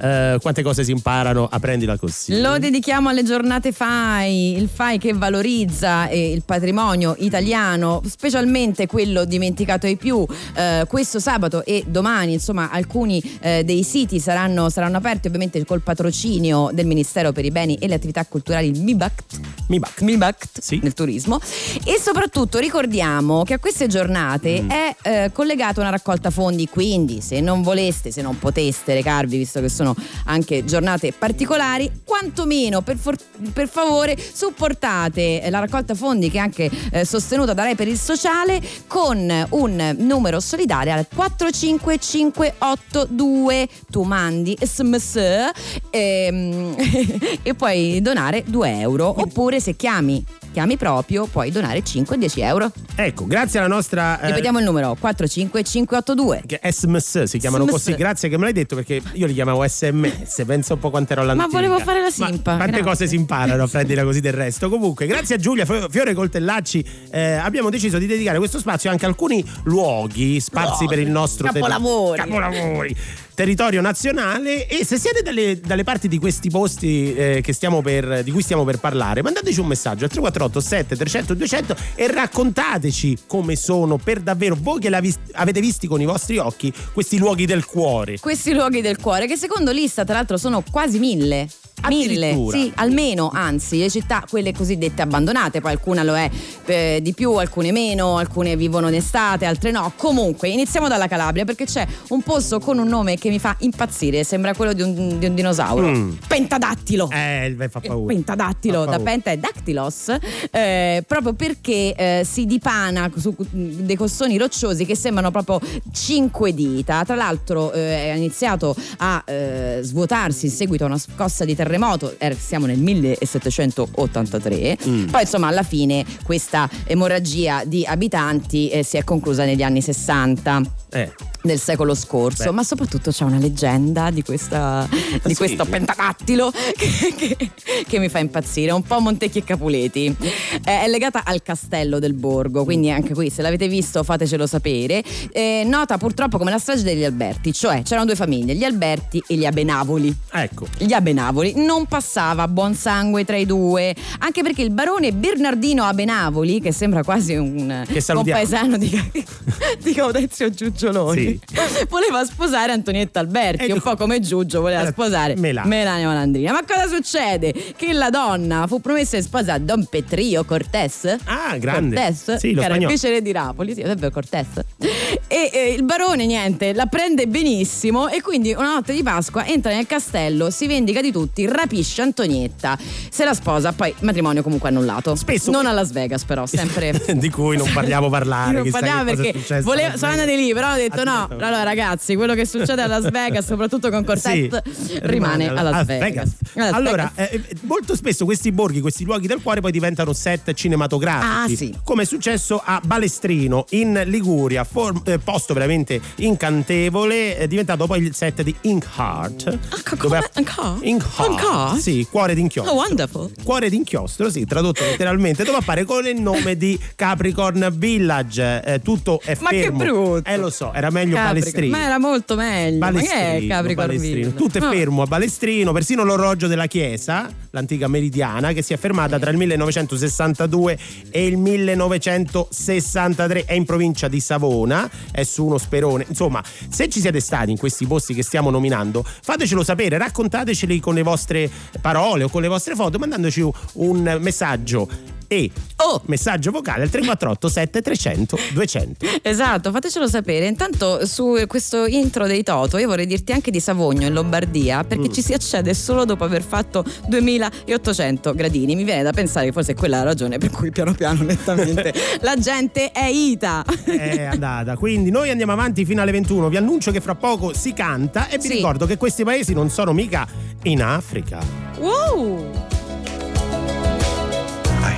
Eh, quante cose si imparano a prendila così? Lo dedichiamo alle giornate FAI, il FAI che valorizza eh, il patrimonio italiano, specialmente quello dimenticato ai più. Eh, questo sabato e domani, insomma, alcuni eh, dei siti saranno, saranno aperti ovviamente col patrocinio del Ministero per i beni e le attività culturali, il MIBACT. MIBACT. MIBACT Sì. nel turismo e soprattutto ricordiamo che a queste giornate Mm. è eh, collegata una raccolta fondi quindi se non voleste se non poteste recarvi visto che sono anche giornate particolari quantomeno per, for- per favore supportate eh, la raccolta fondi che è anche eh, sostenuta da Rai per il sociale con un numero solidale al 45582 tu mandi sms ehm, (laughs) e puoi donare 2 euro. Oppure se chiami chiami proprio puoi donare 5-10 euro Ecco, grazie alla nostra. eh, ripetiamo il numero 45582 che SMS si chiamano SMS. così, grazie che me l'hai detto perché io li chiamavo SMS, (laughs) pensa un po' quanto ero all'antica. volevo fare la Ma simpa, quante grazie. cose si imparano a prendere così del resto. Comunque, grazie a Giulia Fio- Fiore Coltellacci eh, abbiamo deciso di dedicare questo spazio anche a alcuni luoghi sparsi per il nostro Capolavori. capolavori. Territorio nazionale e se siete dalle, dalle parti di questi posti eh, per, di cui stiamo per parlare, mandateci un messaggio al 348 7 300 200 e raccontateci come sono per davvero voi che avete visti con i vostri occhi questi luoghi del cuore. questi luoghi del cuore che secondo l'Ista tra l'altro sono quasi mille Mille, sì, almeno, anzi, le città, quelle cosiddette abbandonate, poi alcuna lo è eh, di più, alcune meno, alcune vivono d'estate, altre no. Comunque, iniziamo dalla Calabria perché c'è un posto con un nome che mi fa impazzire, sembra quello di un, di un dinosauro. Mm. Pentadattilo. Eh, fa paura. Pentadattilo, Fa da paura. penta e dactylos, eh, proprio perché eh, si dipana su dei costoni rocciosi che sembrano proprio cinque dita. Tra l'altro eh, è iniziato a eh, svuotarsi in seguito a una scossa di terremoto, eh, siamo nel 1783. Mm. Poi insomma alla fine questa emorragia di abitanti eh, si è conclusa negli anni 60 Eh. Del secolo scorso, Beh. ma soprattutto c'è una leggenda di, questa, (laughs) di sì? questo pentadattilo (laughs) che, che- che mi fa impazzire, un po' Montecchi e Capuleti. Eh, è legata al castello del borgo, quindi anche qui se l'avete visto fatecelo sapere. Eh, nota purtroppo come la strage degli Alberti, cioè c'erano due famiglie, gli Alberti e gli Abenavoli. Ecco. Gli Abenavoli non passava buon sangue tra i due, anche perché il barone Bernardino Abenavoli, che sembra quasi un salutiamo. compaesano di, (laughs) di Gaudenzio Giugioloni, (laughs) voleva sposare Antonietta Alberti, Ecco. un po' come Giugio voleva Era sposare Melania. Melania Malandrina. Ma cosa succede? Che la donna fu promessa in sposa a Don Petrio Cortés. Ah, grande. Cortés, Sì, lo che era il spagnolo. piacere di Napoli, sì, davvero Cortés. E eh, il barone, niente, la prende benissimo e quindi una notte di Pasqua entra nel castello, si vendica di tutti, rapisce Antonietta, se la sposa, poi matrimonio comunque annullato. Spesso- Non a Las Vegas però, sempre... (laughs) di cui non parliamo parlare. (laughs) non parliamo perché sono andati lì, però ho detto no. Allora, ragazzi, quello che succede a Las Vegas, (laughs) soprattutto con Cortez, Sì, rimane a Las Vegas. Las Allora, Vegas. eh, molto spesso questi borghi, questi luoghi del cuore poi diventano set cinematografici. Ah, sì. Come è successo a Balestrino in Liguria, for- eh, posto veramente incantevole, è diventato poi il set di Ink Heart. come? Ink Heart? Ink Heart. Sì, cuore d'inchiostro. Oh, wonderful. Cuore d'inchiostro, sì, tradotto letteralmente, dove appare con il nome di Capricorn Village. Eh, tutto è Ma che fermo. brutto. Eh lo so, era meglio Capricorn. Balestrino. Ma era molto meglio. Ma che è Capricorn? Tutto è Ah. fermo a Balestrino, persino l'orologio della chiesa, l'antica meridiana, che si è fermata tra il 1962 e il 1963. È in provincia di Savona, è su uno sperone. Insomma, se ci siete stati in questi posti che stiamo nominando, fatecelo sapere, raccontateceli con le vostre parole o con le vostre foto, mandandoci un messaggio e Oh. messaggio vocale al 348 7300 200. Esatto, fatecelo sapere. Intanto su questo intro dei Toto io vorrei dirti anche di Savogno in Lombardia perché Mm. ci si accede solo dopo aver fatto 2800 gradini. Mi viene da pensare che forse è quella la ragione per cui piano piano nettamente (laughs) la gente è ita. è andata. Quindi noi andiamo avanti fino alle 21. Vi annuncio che fra poco si canta e vi Sì. ricordo che questi paesi non sono mica in Africa. Wow!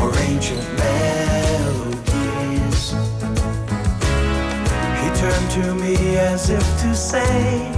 or ancient melodies. He turned to me as if to say,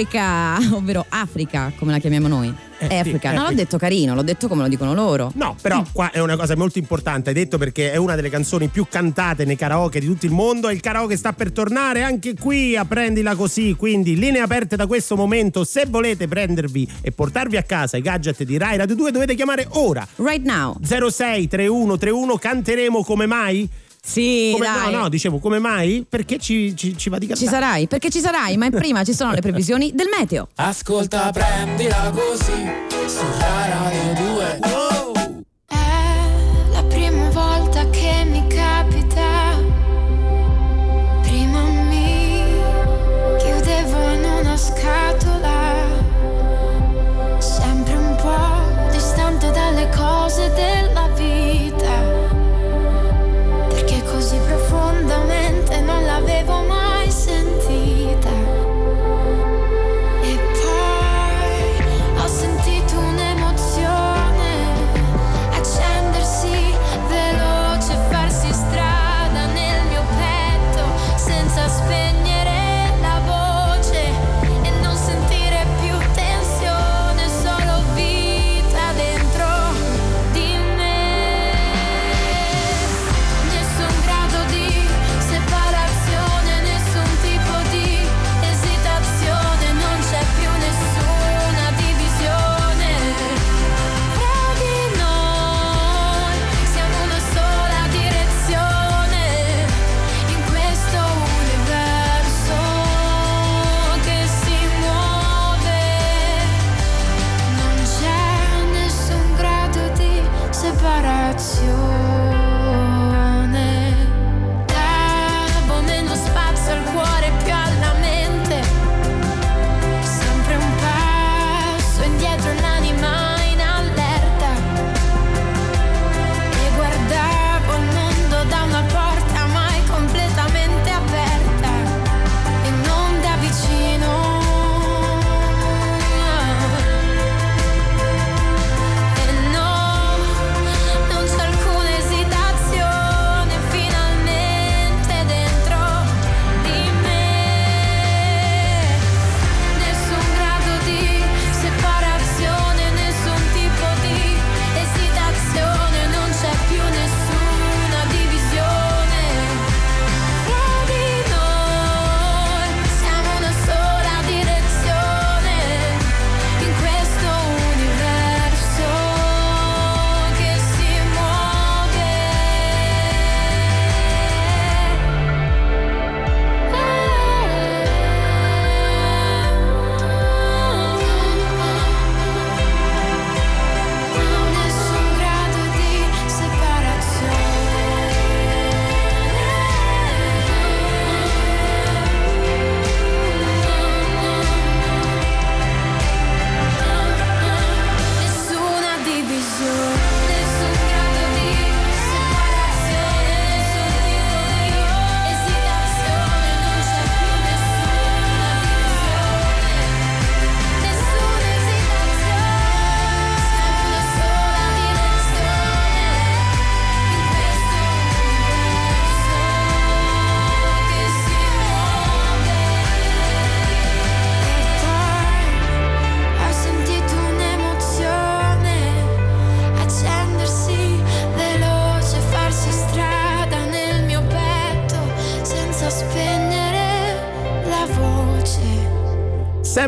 Africa, (laughs) ovvero Africa, come la chiamiamo noi. Eh, sì, Africa. Non l'ho Africa. detto carino, l'ho detto come lo dicono loro. No, però qua è una cosa molto importante, hai detto perché è una delle canzoni più cantate nei karaoke di tutto il mondo e il karaoke sta per tornare anche qui a prendila così, quindi linee aperte da questo momento, se volete prendervi e portarvi a casa i gadget di Rai Radio 2 dovete chiamare ora Right now. 06 3131 canteremo come mai? Sì, come, dai. No, no, dicevo, come mai? Perché ci, ci, ci va di cantare? Ci sarai, perché ci sarai, ma prima ci sono le previsioni del meteo. Ascolta, prendila così, su Radio 2. Oh! È la prima volta che mi capita. Prima mi chiudevo in una scatola. Sempre un po' distante dalle cose del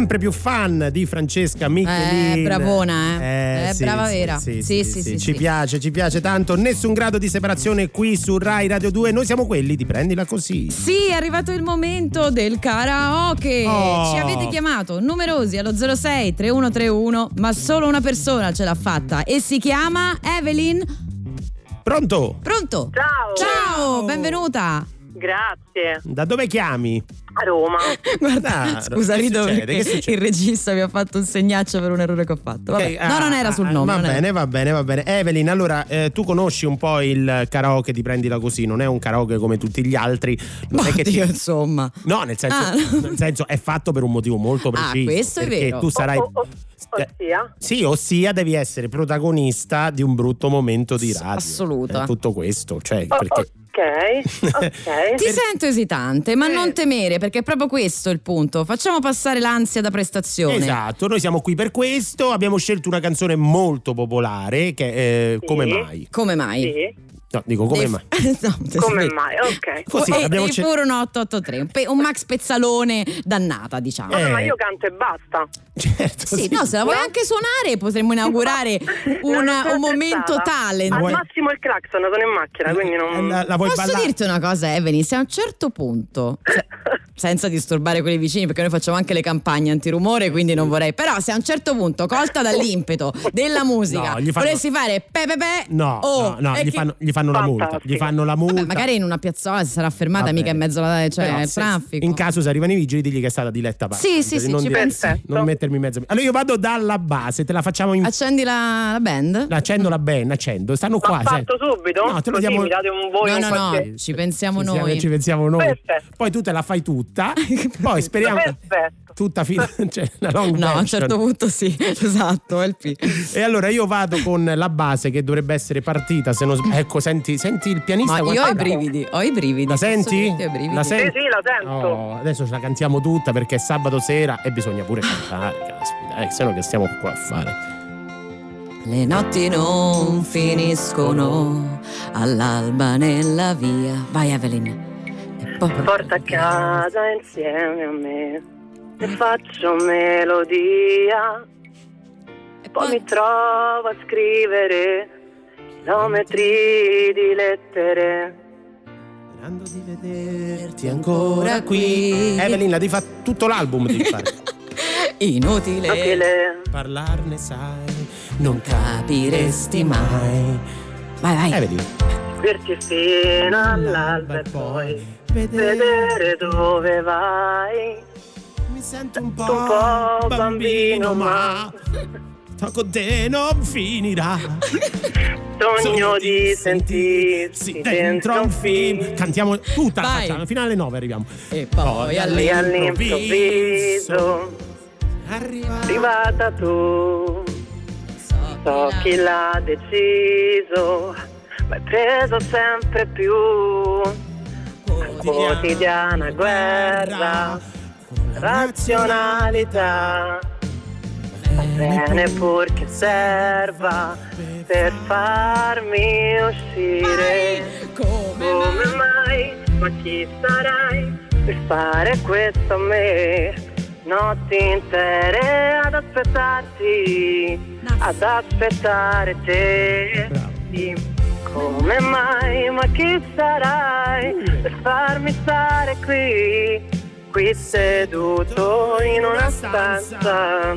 Sempre più fan di Francesca Michelin. Eh, bravona, eh. Eh, sì, brava sì, vera. Sì, Sì, sì, sì, sì, sì, Ci sì. piace, ci piace tanto. Nessun grado di separazione qui su Rai Radio 2. Noi siamo quelli di prendila così. Sì, è arrivato il momento del karaoke. Oh. Ci avete chiamato numerosi allo 06 3131, ma solo una persona ce l'ha fatta e si chiama Evelyn. Pronto? Pronto? Ciao. Ciao, benvenuta. Grazie. Da dove chiami? A Roma. (laughs) Guarda, Ah, scusa, rido il regista mi ha fatto un segnaccio per un errore che ho fatto. Vabbè, Ok, no, ah, non era sul ah, nome. Va non era- bene, va bene, va bene. Evelyn, allora eh, tu conosci un po' il karaoke di Prendila Così, non è un karaoke come tutti gli altri. Non Ma è che ti- insomma. No, nel senso, Ah. nel senso è fatto per un motivo molto Ah, preciso. questo è vero. tu sarai. O- o- eh, ossia? Sì, ossia devi essere protagonista di un brutto momento di radio. assoluta. È tutto questo, cioè, Oh, perché ok, ok. (laughs) Ti sento esitante, ma Eh. non temere, perché è proprio questo il punto. Facciamo passare l'ansia da prestazione. Esatto, noi siamo qui per questo, abbiamo scelto una canzone molto popolare che è Sì. Come mai? Come mai? Sì. No, dico come Dei- mai? (laughs) No, Come sì. mai? Ok. (laughs) Così, e, abbiamo e scel- furono 883, un, pe- un Max Pezzalone dannata, diciamo. Vabbè, ma Eh. io canto e basta. Certo, Sì, no, se la vuoi No? anche suonare potremmo inaugurare (laughs) una- un momento talent. Al Vuoi- massimo il clacson, sono in macchina, quindi Eh, non... La, la vuoi Posso ballare? dirti una cosa, Evelyn? Se a un certo punto, se- senza disturbare quelli vicini, perché noi facciamo anche le campagne antirumore, quindi non vorrei. Però, se a un certo punto, colta dall'impeto della musica, No, fanno- volessi fare pepe pe, No, oh, no, no, gli, che- fanno, gli fanno la multa. Gli fanno la multa. Vabbè, magari in una piazzola si sarà fermata, Vabbè. mica in mezzo alla cioè, Però al se- traffico. In caso se arrivano i vigili, digli che è stata diletta parte. Sì, sì, sì, non ci dire-. Non mettermi in mezzo. Allora io vado dalla base, te la facciamo in. Accendi la, la band? Accendo la band, accendo. Stanno qua. Ma sai. fatto subito? No, te lo Così diamo. mi date un voi no, no, no, ci pensiamo Ci, noi. ci pensiamo noi. Perfetto. Poi tu te la fai tutta. (laughs) Poi speriamo. Perfetto. Tutta fino. (laughs) Cioè, la long No, a un version. certo punto sì, (laughs) esatto, LP. E allora io vado con la base che dovrebbe essere partita. Se non sb- Ecco, senti, senti il pianista. Ma io ho i brividi, ho i brividi. La senti? ho brividi. La Sì, senti? sì, la sento. Oh, adesso ce la cantiamo tutta perché è sabato sera e bisogna pure cantare, caspita, eh, se no che stiamo qua a fare. Le notti non finiscono all'alba nella via. Vai Evelyn. Porta a casa insieme a me e faccio melodia. e Poi poi- mi trovo a scrivere chilometri di lettere. Sperando di vederti ancora qui. Evelyn, la devi fare tutto l'album devi fare. (laughs) Inutile. Utile. Parlarne sai, non capiresti mai. Vai, vai. Evelyn. Dirti fino all'alba e poi vedere dove vai. Sento un Un po' bambino, ma sto con te non finirà. sogno di sentirsi dentro un film. Cantiamo tutta, Vai. facciamo, fino alle 9 arriviamo. E poi E all'improvviso, arriva arrivata tu. So chi l'ha deciso, ma hai preso sempre più. Quotidiana guerra, razionalità. Bene purché serva per farmi uscire. Come mai? Ma chi sarai per fare questo a me? Notti intere ad aspettarti, ad aspettare te. Come mai? Ma chi sarai per farmi stare qui? Qui seduto in una stanza,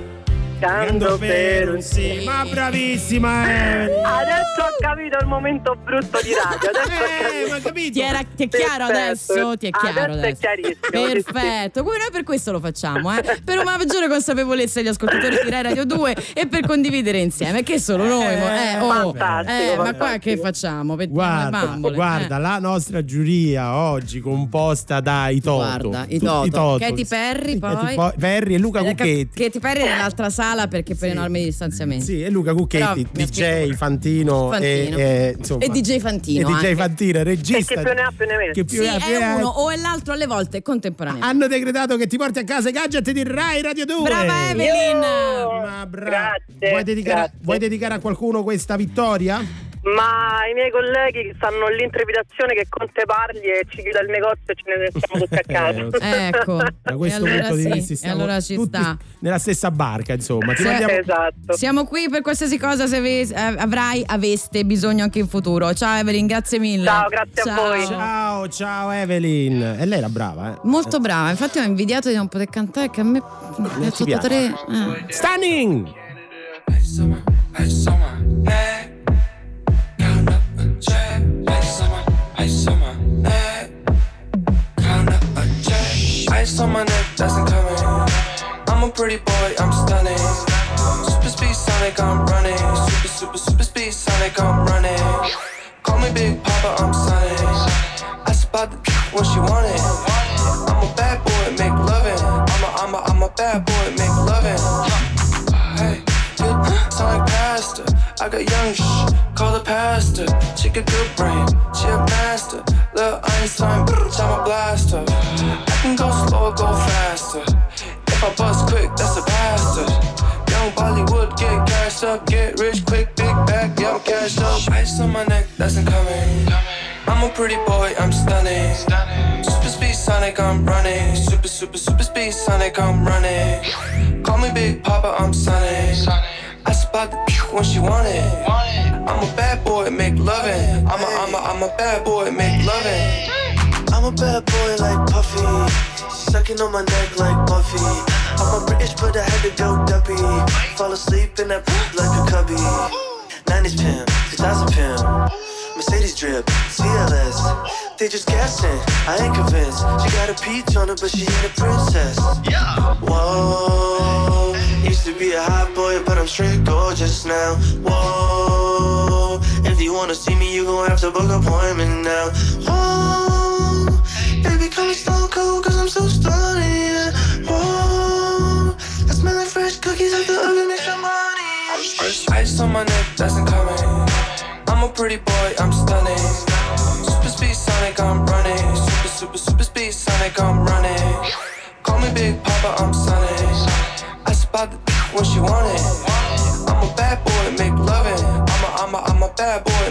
canto per un sì. Ma bravissima Evelyn. (laughs) Adesso ho capito il momento brutto di radio. Adesso ho Eh, capito. ma capito? Ti, era, ti è chiaro Perfetto. adesso? Ti è chiaro Adesso è adesso. sì. Perfetto. Come noi per questo lo facciamo, eh? Per una maggiore consapevolezza degli ascoltatori di Rai Radio 2 e per condividere insieme. Che solo noi, mo- eh, oh, Fantastico, eh, ma qua fantastico. che facciamo? Le Guarda, bambole, guarda, eh. la nostra giuria oggi composta da Itoto. Guarda, i Toto. Katy Perry, Katy poi. Po- Perry e Luca Eh, Cucchetti. Che ti parli nell'altra sala perché per enormi distanziamenti. Sì, e Luca Cucchetti, Però DJ Fantino, Fantino. E, e, insomma, E DJ Fantino E DJ anche. Fantino, regista. E che più ne ha più ne. Che più Sì, ne ha più è uno o è l'altro alle volte contemporaneamente. Hanno decretato che ti porti a casa i gadget di Rai Radio 2. Brava Evelyn! Ma brava. Grazie, Vuoi dedicare, grazie. vuoi dedicare a qualcuno questa vittoria? Ma i miei colleghi che fanno l'intrepidazione che con te parli e ci chiude il negozio e ce ne stiamo tutti a (laughs) casa. Ecco. Da questo allora punto di sì, vista e stiamo allora ci tutti sta. nella stessa barca, insomma. Ti Sì. mandiamo- Esatto. Siamo qui per qualsiasi cosa se ave- eh, avrai, aveste bisogno anche in futuro. Ciao Evelyn, grazie mille. Ciao, grazie a Ciao. voi. Ciao, ciao Evelyn. E lei era brava, eh? Molto brava, infatti ho invidiato di non poter cantare che a me è piace. tre. eh. Stunning! Ice on ice on my neck. Up a check. Ice on my neck, that's incoming. I'm a pretty boy, I'm stunning. Super speed Sonic, I'm running. Super, super, super speed Sonic, I'm running. Call me Big Papa, I'm Sonic. I spot the when she want it. I'm a bad boy, make loving. I'm a, I'm a, I'm a bad boy, make loving. Hey, sound like pastor. I got young shh, pastor. She got good brain, she a master. Lil Einstein, bitch, I'm a blaster. I can go slow go faster. If I bust quick, that's a bastard. Young Bollywood, get cashed up, get rich quick, big bag, yeah, I'm cashed up. Ice on my neck, that's incoming. I'm a pretty boy, I'm stunning. Super speed Sonic, I'm running. Super, super, super speed Sonic, I'm running. Call me Big Papa, I'm Sonic. I spot the (laughs) when she want it. I'm a bad boy, make loving. I'm a, I'm a, I'm a bad boy, make loving. I'm a bad boy like Puffy. Sucking on my neck like Buffy. I'm a British, but I had to go duppy. Fall asleep in that like a cubby. 90s pimp, 2000 pimp. Mercedes drip, CLS. They just guessing, I ain't convinced. She got a peach on her, but she ain't a princess. Yeah. Whoa. Used to be a hot boy, but I'm straight gorgeous now. Whoa. If you wanna see me, you gon' have to book an appointment now. Whoa. Baby, call me Stone Cold, cause I'm so stunning. Yeah. Whoa. I smell like fresh cookies at the oven, make some money. Ice, ice on my neck, that's incoming. I'm a pretty boy, I'm stunning. Super speed Sonic, I'm running. Super, super, super speed Sonic, I'm running. Call me Big Papa, I'm Sonic. I spot the when she want it. I'm a bad boy, make loving. I'm a, I'm a, I'm a bad boy,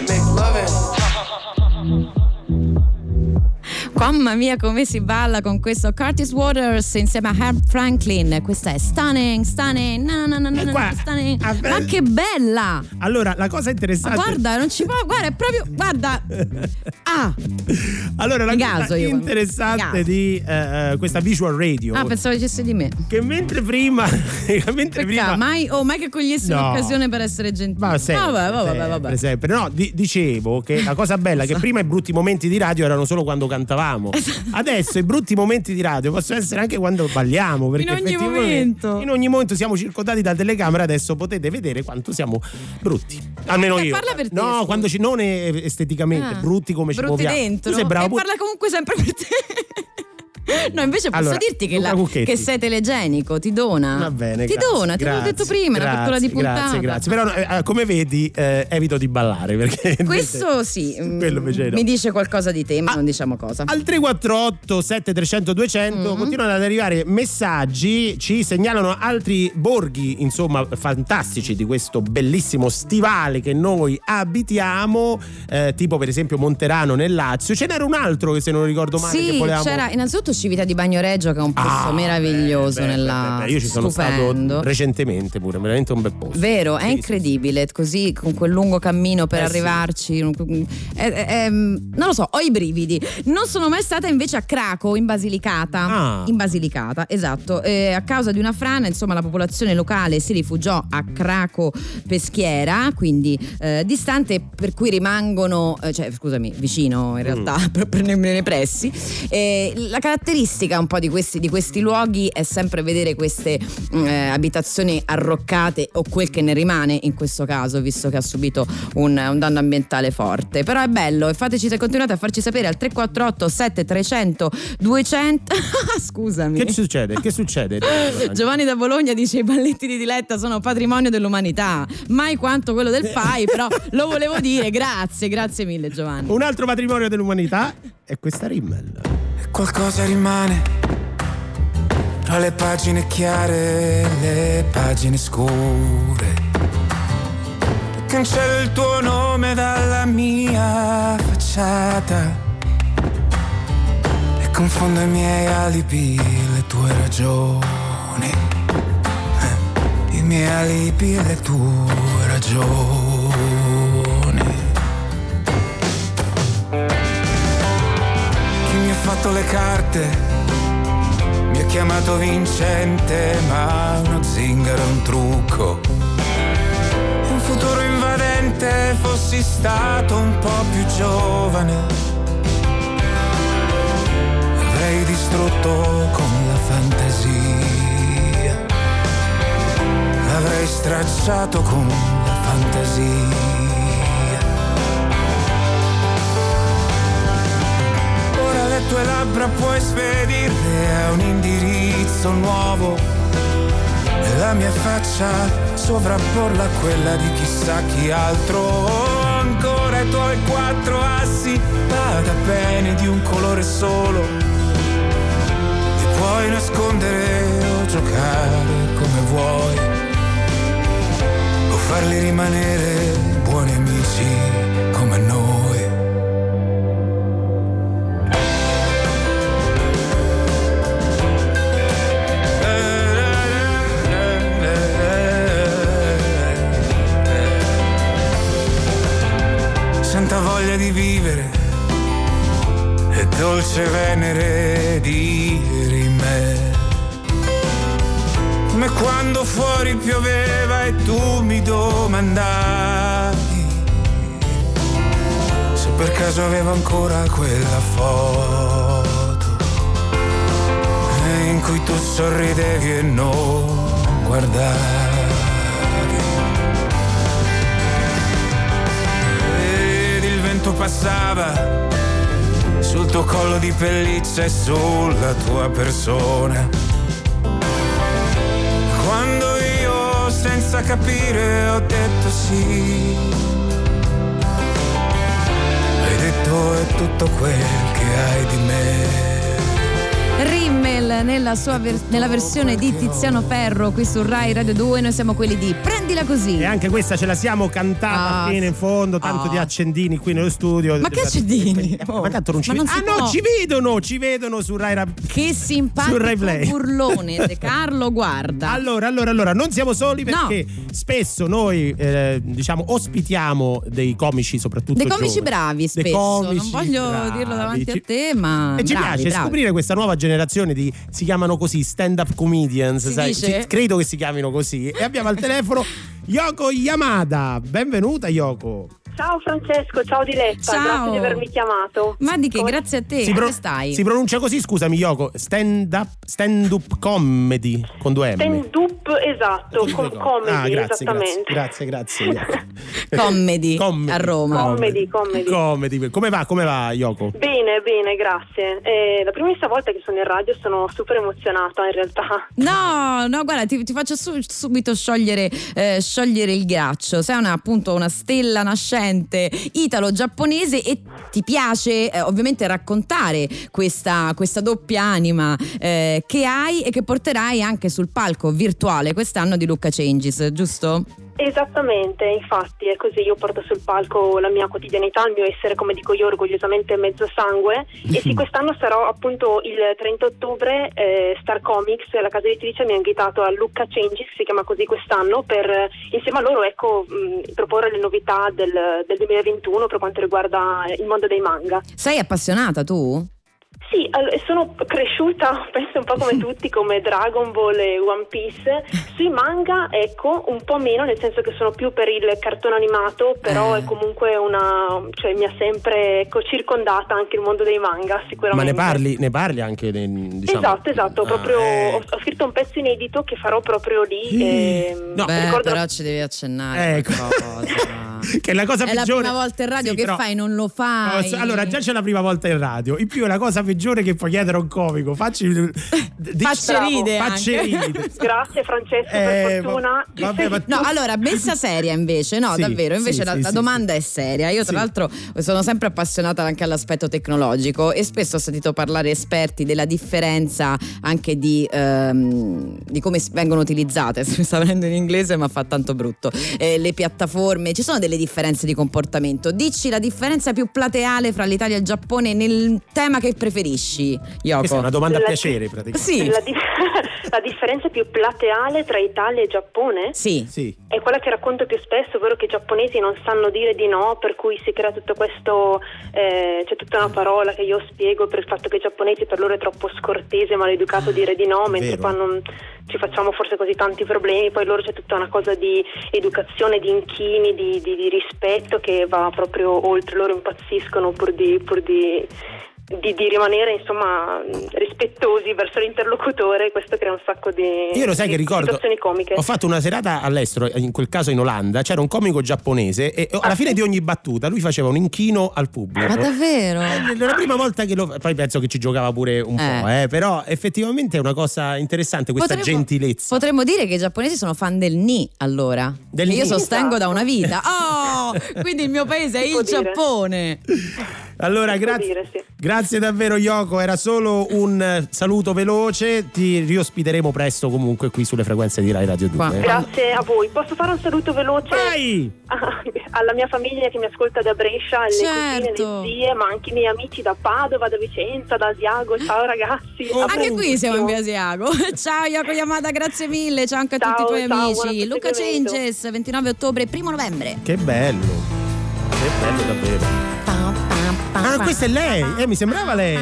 Mamma mia come si balla con questo Curtis Waters insieme a Herb Franklin. Questa è stunning, stunning, no, no, no, no, E no, qua- stunning. ah. Ma che bella! Allora, la cosa Ma interessante. guarda, non ci può, guarda, è proprio, guarda. (laughs) Ah, Allora, la Mi cosa io interessante di eh, eh, questa visual radio. ah, pensavo dicesse di me. Che mentre prima. (laughs) mentre Perché prima mai, oh, mai che cogliessi No. un'occasione per essere gentile. Ma sempre, vabbè, vabbè, sempre, vabbè. sempre. No, di- dicevo che la cosa bella è che prima i brutti momenti di radio erano solo quando cantavamo. Esatto. Adesso i brutti momenti di radio possono essere anche quando balliamo. Perché In ogni momento. In ogni momento siamo circondati da telecamere, adesso potete vedere quanto siamo brutti. Almeno Eh, io. parla per te, No, quando ci, non esteticamente, Ah, brutti come ci muoviamo. dentro. Tu sei bravo e parla comunque sempre per te. No, invece posso Allora, dirti che, la- che sei telegenico, ti dona. Va bene, Ti grazie, dona, te l'ho grazie, detto prima, grazie, una pittura di puntata. Grazie, grazie. Però eh, come vedi eh, evito di ballare (laughs) perché Questo sì, mm, Quello invece no. mi dice qualcosa di te, ma Ah, non diciamo cosa. Al 348 7300 200 Mm-hmm. continuano ad arrivare messaggi, ci segnalano altri borghi, insomma, fantastici di questo bellissimo stivale che noi abitiamo, eh, tipo per esempio Monterano nel Lazio. Ce n'era un altro che se non ricordo male che Sì, volevamo c'era innanzitutto Civita di Bagnoregio che è un posto Ah, meraviglioso beh, beh, nella beh, Io ci sono stupendo. stato recentemente pure, veramente un bel posto. Vero, è Sì, sì, incredibile, così con quel lungo cammino per Eh, sì. arrivarci. è- è- è- non lo so, ho i brividi. Non sono mai stata invece a Craco, in Basilicata. Ah. In Basilicata, esatto. Eh, a causa di una frana, insomma, la popolazione locale si rifugiò a Craco Peschiera, quindi eh, distante, per cui rimangono, eh, cioè, scusami, vicino in realtà, (laughs) Mm. proprio nei, nei pressi. Eh, la caratteristica un po' di questi, di questi luoghi è sempre vedere queste mm, eh, abitazioni arroccate o quel che ne rimane in questo caso, visto che ha subito un, un danno ambientale forte. Però è bello e fateci se continuate a farci sapere al 348 7300 200. Scusami. Che succede? Che succede? (laughs) Giovanni da Bologna dice i balletti di Diletta sono patrimonio dell'umanità, mai quanto quello del FAI, (laughs) però lo volevo dire, grazie, grazie mille Giovanni. Un altro patrimonio dell'umanità è questa Rimmel. Qualcosa rimane tra le pagine chiare e le pagine scure. Cancello il tuo nome dalla mia facciata e confondo i miei alibi, le tue ragioni. Eh, I miei alibi le tue ragioni. Fatto le carte mi ha chiamato vincente, ma uno zingaro è un trucco. Un futuro invadente, fossi stato un po' più giovane. Avrei distrutto con la fantasia. L'avrei stracciato con la fantasia. Tue labbra puoi spedirle a un indirizzo nuovo e la mia faccia sovrapporla a quella di chissà chi altro. Ancora i tuoi quattro assi, vada bene di un colore solo. Ti puoi nascondere o giocare come vuoi, o farli rimanere buoni amici come noi. Santa voglia di vivere e dolce venere di me. Come quando fuori pioveva e tu mi domandavi se per caso avevo ancora quella foto in cui tu sorridevi e non guardavi. Passava sul tuo collo di pelliccia e sulla tua persona. Quando io senza capire ho detto sì, hai detto è tutto quel che hai di me. Rimmel nella, sua ver- nella versione di Tiziano Ferro qui su Rai Radio 2 noi siamo quelli di Prendila così E anche questa ce la siamo cantata Ah, fino in fondo, tanto ah. di accendini qui nello studio. Ma che accendini? Ma tanto non ci vedono. Ah no, può. ci vedono, ci vedono su Rai Rap- che Sul Rai Play. simpatico burlone De (laughs) Carlo guarda Allora, allora, allora, non siamo soli No. perché spesso noi, eh, diciamo, ospitiamo dei comici, soprattutto dei comici giovani. bravi Dei spesso comici non voglio bravi. dirlo davanti Ci- a te ma E ci bravi, piace bravi. scoprire questa nuova generazione di si chiamano così stand up comedians, Si sai? Ci- credo che si chiamino così. E abbiamo al telefono Yoko Yamada. Benvenuta Yoko. Ciao Francesco, ciao Diletta, Ciao. grazie di avermi chiamato. ma di che Come- grazie a te si, pro- come stai? si pronuncia così, scusami Yoko, stand up stand up comedy con due M. Stand up, esatto, Con comedy, ah, grazie, esattamente. Grazie, grazie, (laughs) grazie. Comedy, Comedy. a Roma Comedy, comedy. Comedy. Come va? Come va Yoko? Bene, bene, grazie. È la primissima volta che sono in radio sono super emozionata in realtà. No, no, guarda, ti, ti faccio su- subito sciogliere, eh, sciogliere il ghiaccio. Sei una, appunto una stella nascente italo-giapponese e ti piace eh, ovviamente raccontare questa, questa doppia anima eh, che hai e che porterai anche sul palco virtuale quest'anno di Lucca Changes, giusto? Esattamente, infatti è così, io porto sul palco la mia quotidianità, il mio essere, come dico io, orgogliosamente mezzo sangue e sì, (laughs) quest'anno sarò appunto il 30 ottobre, eh, Star Comics, la casa editrice mi ha invitato a Lucca Changes, si chiama così quest'anno, per insieme a loro ecco, mh, proporre le novità del, del 2021 per quanto riguarda il mondo dei manga. Sei appassionata tu? Sì, sono cresciuta, (laughs) penso un po' come tutti, come Dragon Ball e One Piece. Sui manga, ecco, un po' meno, nel senso che sono più per il cartone animato, però Eh. è comunque una. cioè mi ha sempre ecco, circondata anche il mondo dei manga, Ma sicuramente. ne parli, ne parli anche ne- diciamo. Esatto, esatto, Ah, proprio ecco. ho, ho scritto un pezzo inedito che farò proprio lì. Sì. ehm, No. Beh, ricordo- però ci devi accennare Ecco. (laughs) che è la cosa È la peggiore. prima volta in radio Sì, che però- fai, non lo fai. Allora, già c'è la prima volta in radio. In più è la cosa peggiore che puoi chiedere a un comico. Facci. Facci Bravo. ride Facci anche. ride. (laughs) Grazie Francesco, Eh, per fortuna. va- vabbè, ma- (laughs) No, allora, messa seria invece, no, Sì, davvero, invece sì, la, sì, la sì, domanda è seria. Io tra Sì. l'altro sono sempre appassionata anche all'aspetto tecnologico e spesso ho sentito parlare esperti della differenza anche di, ehm, di come vengono utilizzate, (laughs) mi sta venendo in inglese ma fa tanto brutto, eh, le piattaforme, ci sono delle differenze di comportamento. Dici la differenza più plateale fra l'Italia e il Giappone nel tema che preferisci, Yoko. Questa è una domanda a piacere, praticamente. Sì, La, di- (laughs) la differenza più plateale tra Italia e Giappone? sì. Sì. È quella che racconto più spesso, ovvero che i giapponesi non sanno dire di no, per cui si crea tutto questo, eh, c'è tutta una parola che io spiego per il fatto che i giapponesi per loro è troppo scortese e maleducato dire di no, mentre Vero. qua non ci facciamo forse così tanti problemi, poi loro c'è tutta una cosa di educazione, di inchini, di, di- di rispetto che va proprio oltre, loro impazziscono pur di... Pur di di, di rimanere insomma rispettosi verso l'interlocutore questo crea un sacco di, Io lo sai di che ricordo. situazioni comiche Ho fatto una serata all'estero, in quel caso in Olanda. C'era un comico giapponese e alla fine di ogni battuta lui faceva un inchino al pubblico. Ma davvero? È la prima volta che lo poi penso che ci giocava pure un Eh. po', eh, però effettivamente è una cosa interessante questa Potremmo- gentilezza. Potremmo dire che i giapponesi sono fan del Ni, allora. Del che io Ni. sostengo da Esatto. una vita. (laughs) Oh! Quindi il mio paese è il dire. (laughs) Allora, grazie, dire, sì. grazie davvero Yoko, era solo un eh, saluto veloce, ti riospiteremo presto comunque qui sulle frequenze di Rai Radio 2. Qua. eh. Grazie a voi. Posso fare un saluto veloce Vai! (laughs) alla mia famiglia che mi ascolta da Brescia, alle cugine, Certo. le zie, ma anche i miei amici da Padova, da Vicenza, da Asiago. Ciao ragazzi. Oh, Anche qui siamo in via Asiago. (laughs) Ciao Yoko Yamada, grazie mille. Ciao anche a tutti i Ciao, tuoi ciao, amici. Luca. Changes, 29 ottobre e 1 novembre. Che bello, che bello davvero. Ah, questa è lei, eh, mi sembrava lei.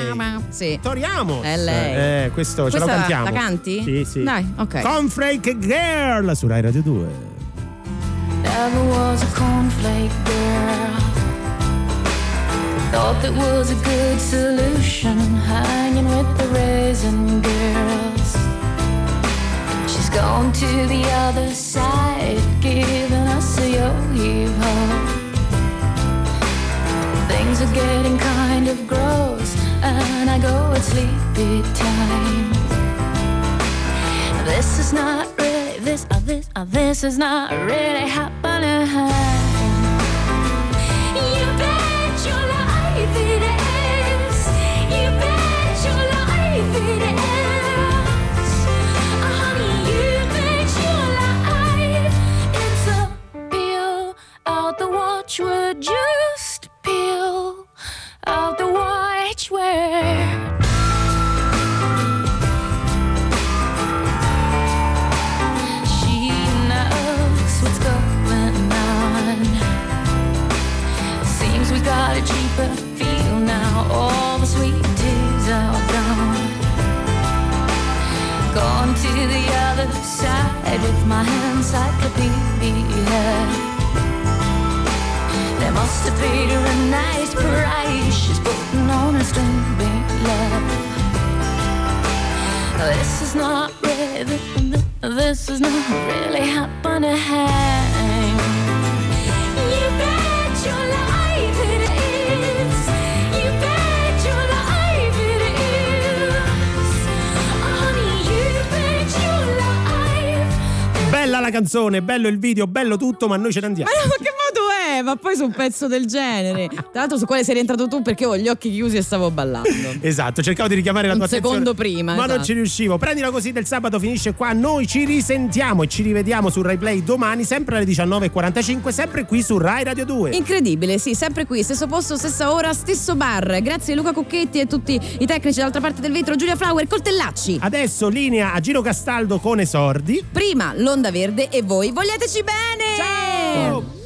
Sì. Tori Amos. È lei. Eh, questo ce lo Questa cantiamo. la canti? Sì, sì. Dai, ok. Cornflake Girl su Rai Radio 2. Never was a cornflake girl. Thought that was a good solution, hanging with the raisin girls. She's gone to the other side, giving us a yo-yo. Things are getting kind of gross, and I go at sleepy time. This is not really this. Uh, this. Uh, this is not really happening. Cheaper feel now. All the sweet tears are gone. Gone to the other side with my encyclopedia. They must have paid her a nice price. She's putting on a string love. This is not really, this is not really happening. Bella la canzone, bello il video, bello tutto, ma noi ce ne andiamo. Ma, ma che modo è? Ma poi su un pezzo del genere. Tra l'altro su quale sei rientrato tu perché ho gli occhi chiusi e stavo ballando. Esatto, cercavo di richiamare la Un tua attenzione. secondo prima, Ma non esatto. ci riuscivo. Prendila così del sabato finisce qua. Noi ci risentiamo e ci rivediamo su Rai Play domani, sempre alle 19.45, sempre qui su Rai Radio 2. Incredibile, sì, sempre qui, stesso posto, stessa ora, stesso bar. Grazie Luca Cucchetti e tutti i tecnici dall'altra parte del vetro, Giulia Flower, Coltellacci. Adesso linea a Giro Castaldo con esordi. Prima l'onda verde e voi vogliateci bene!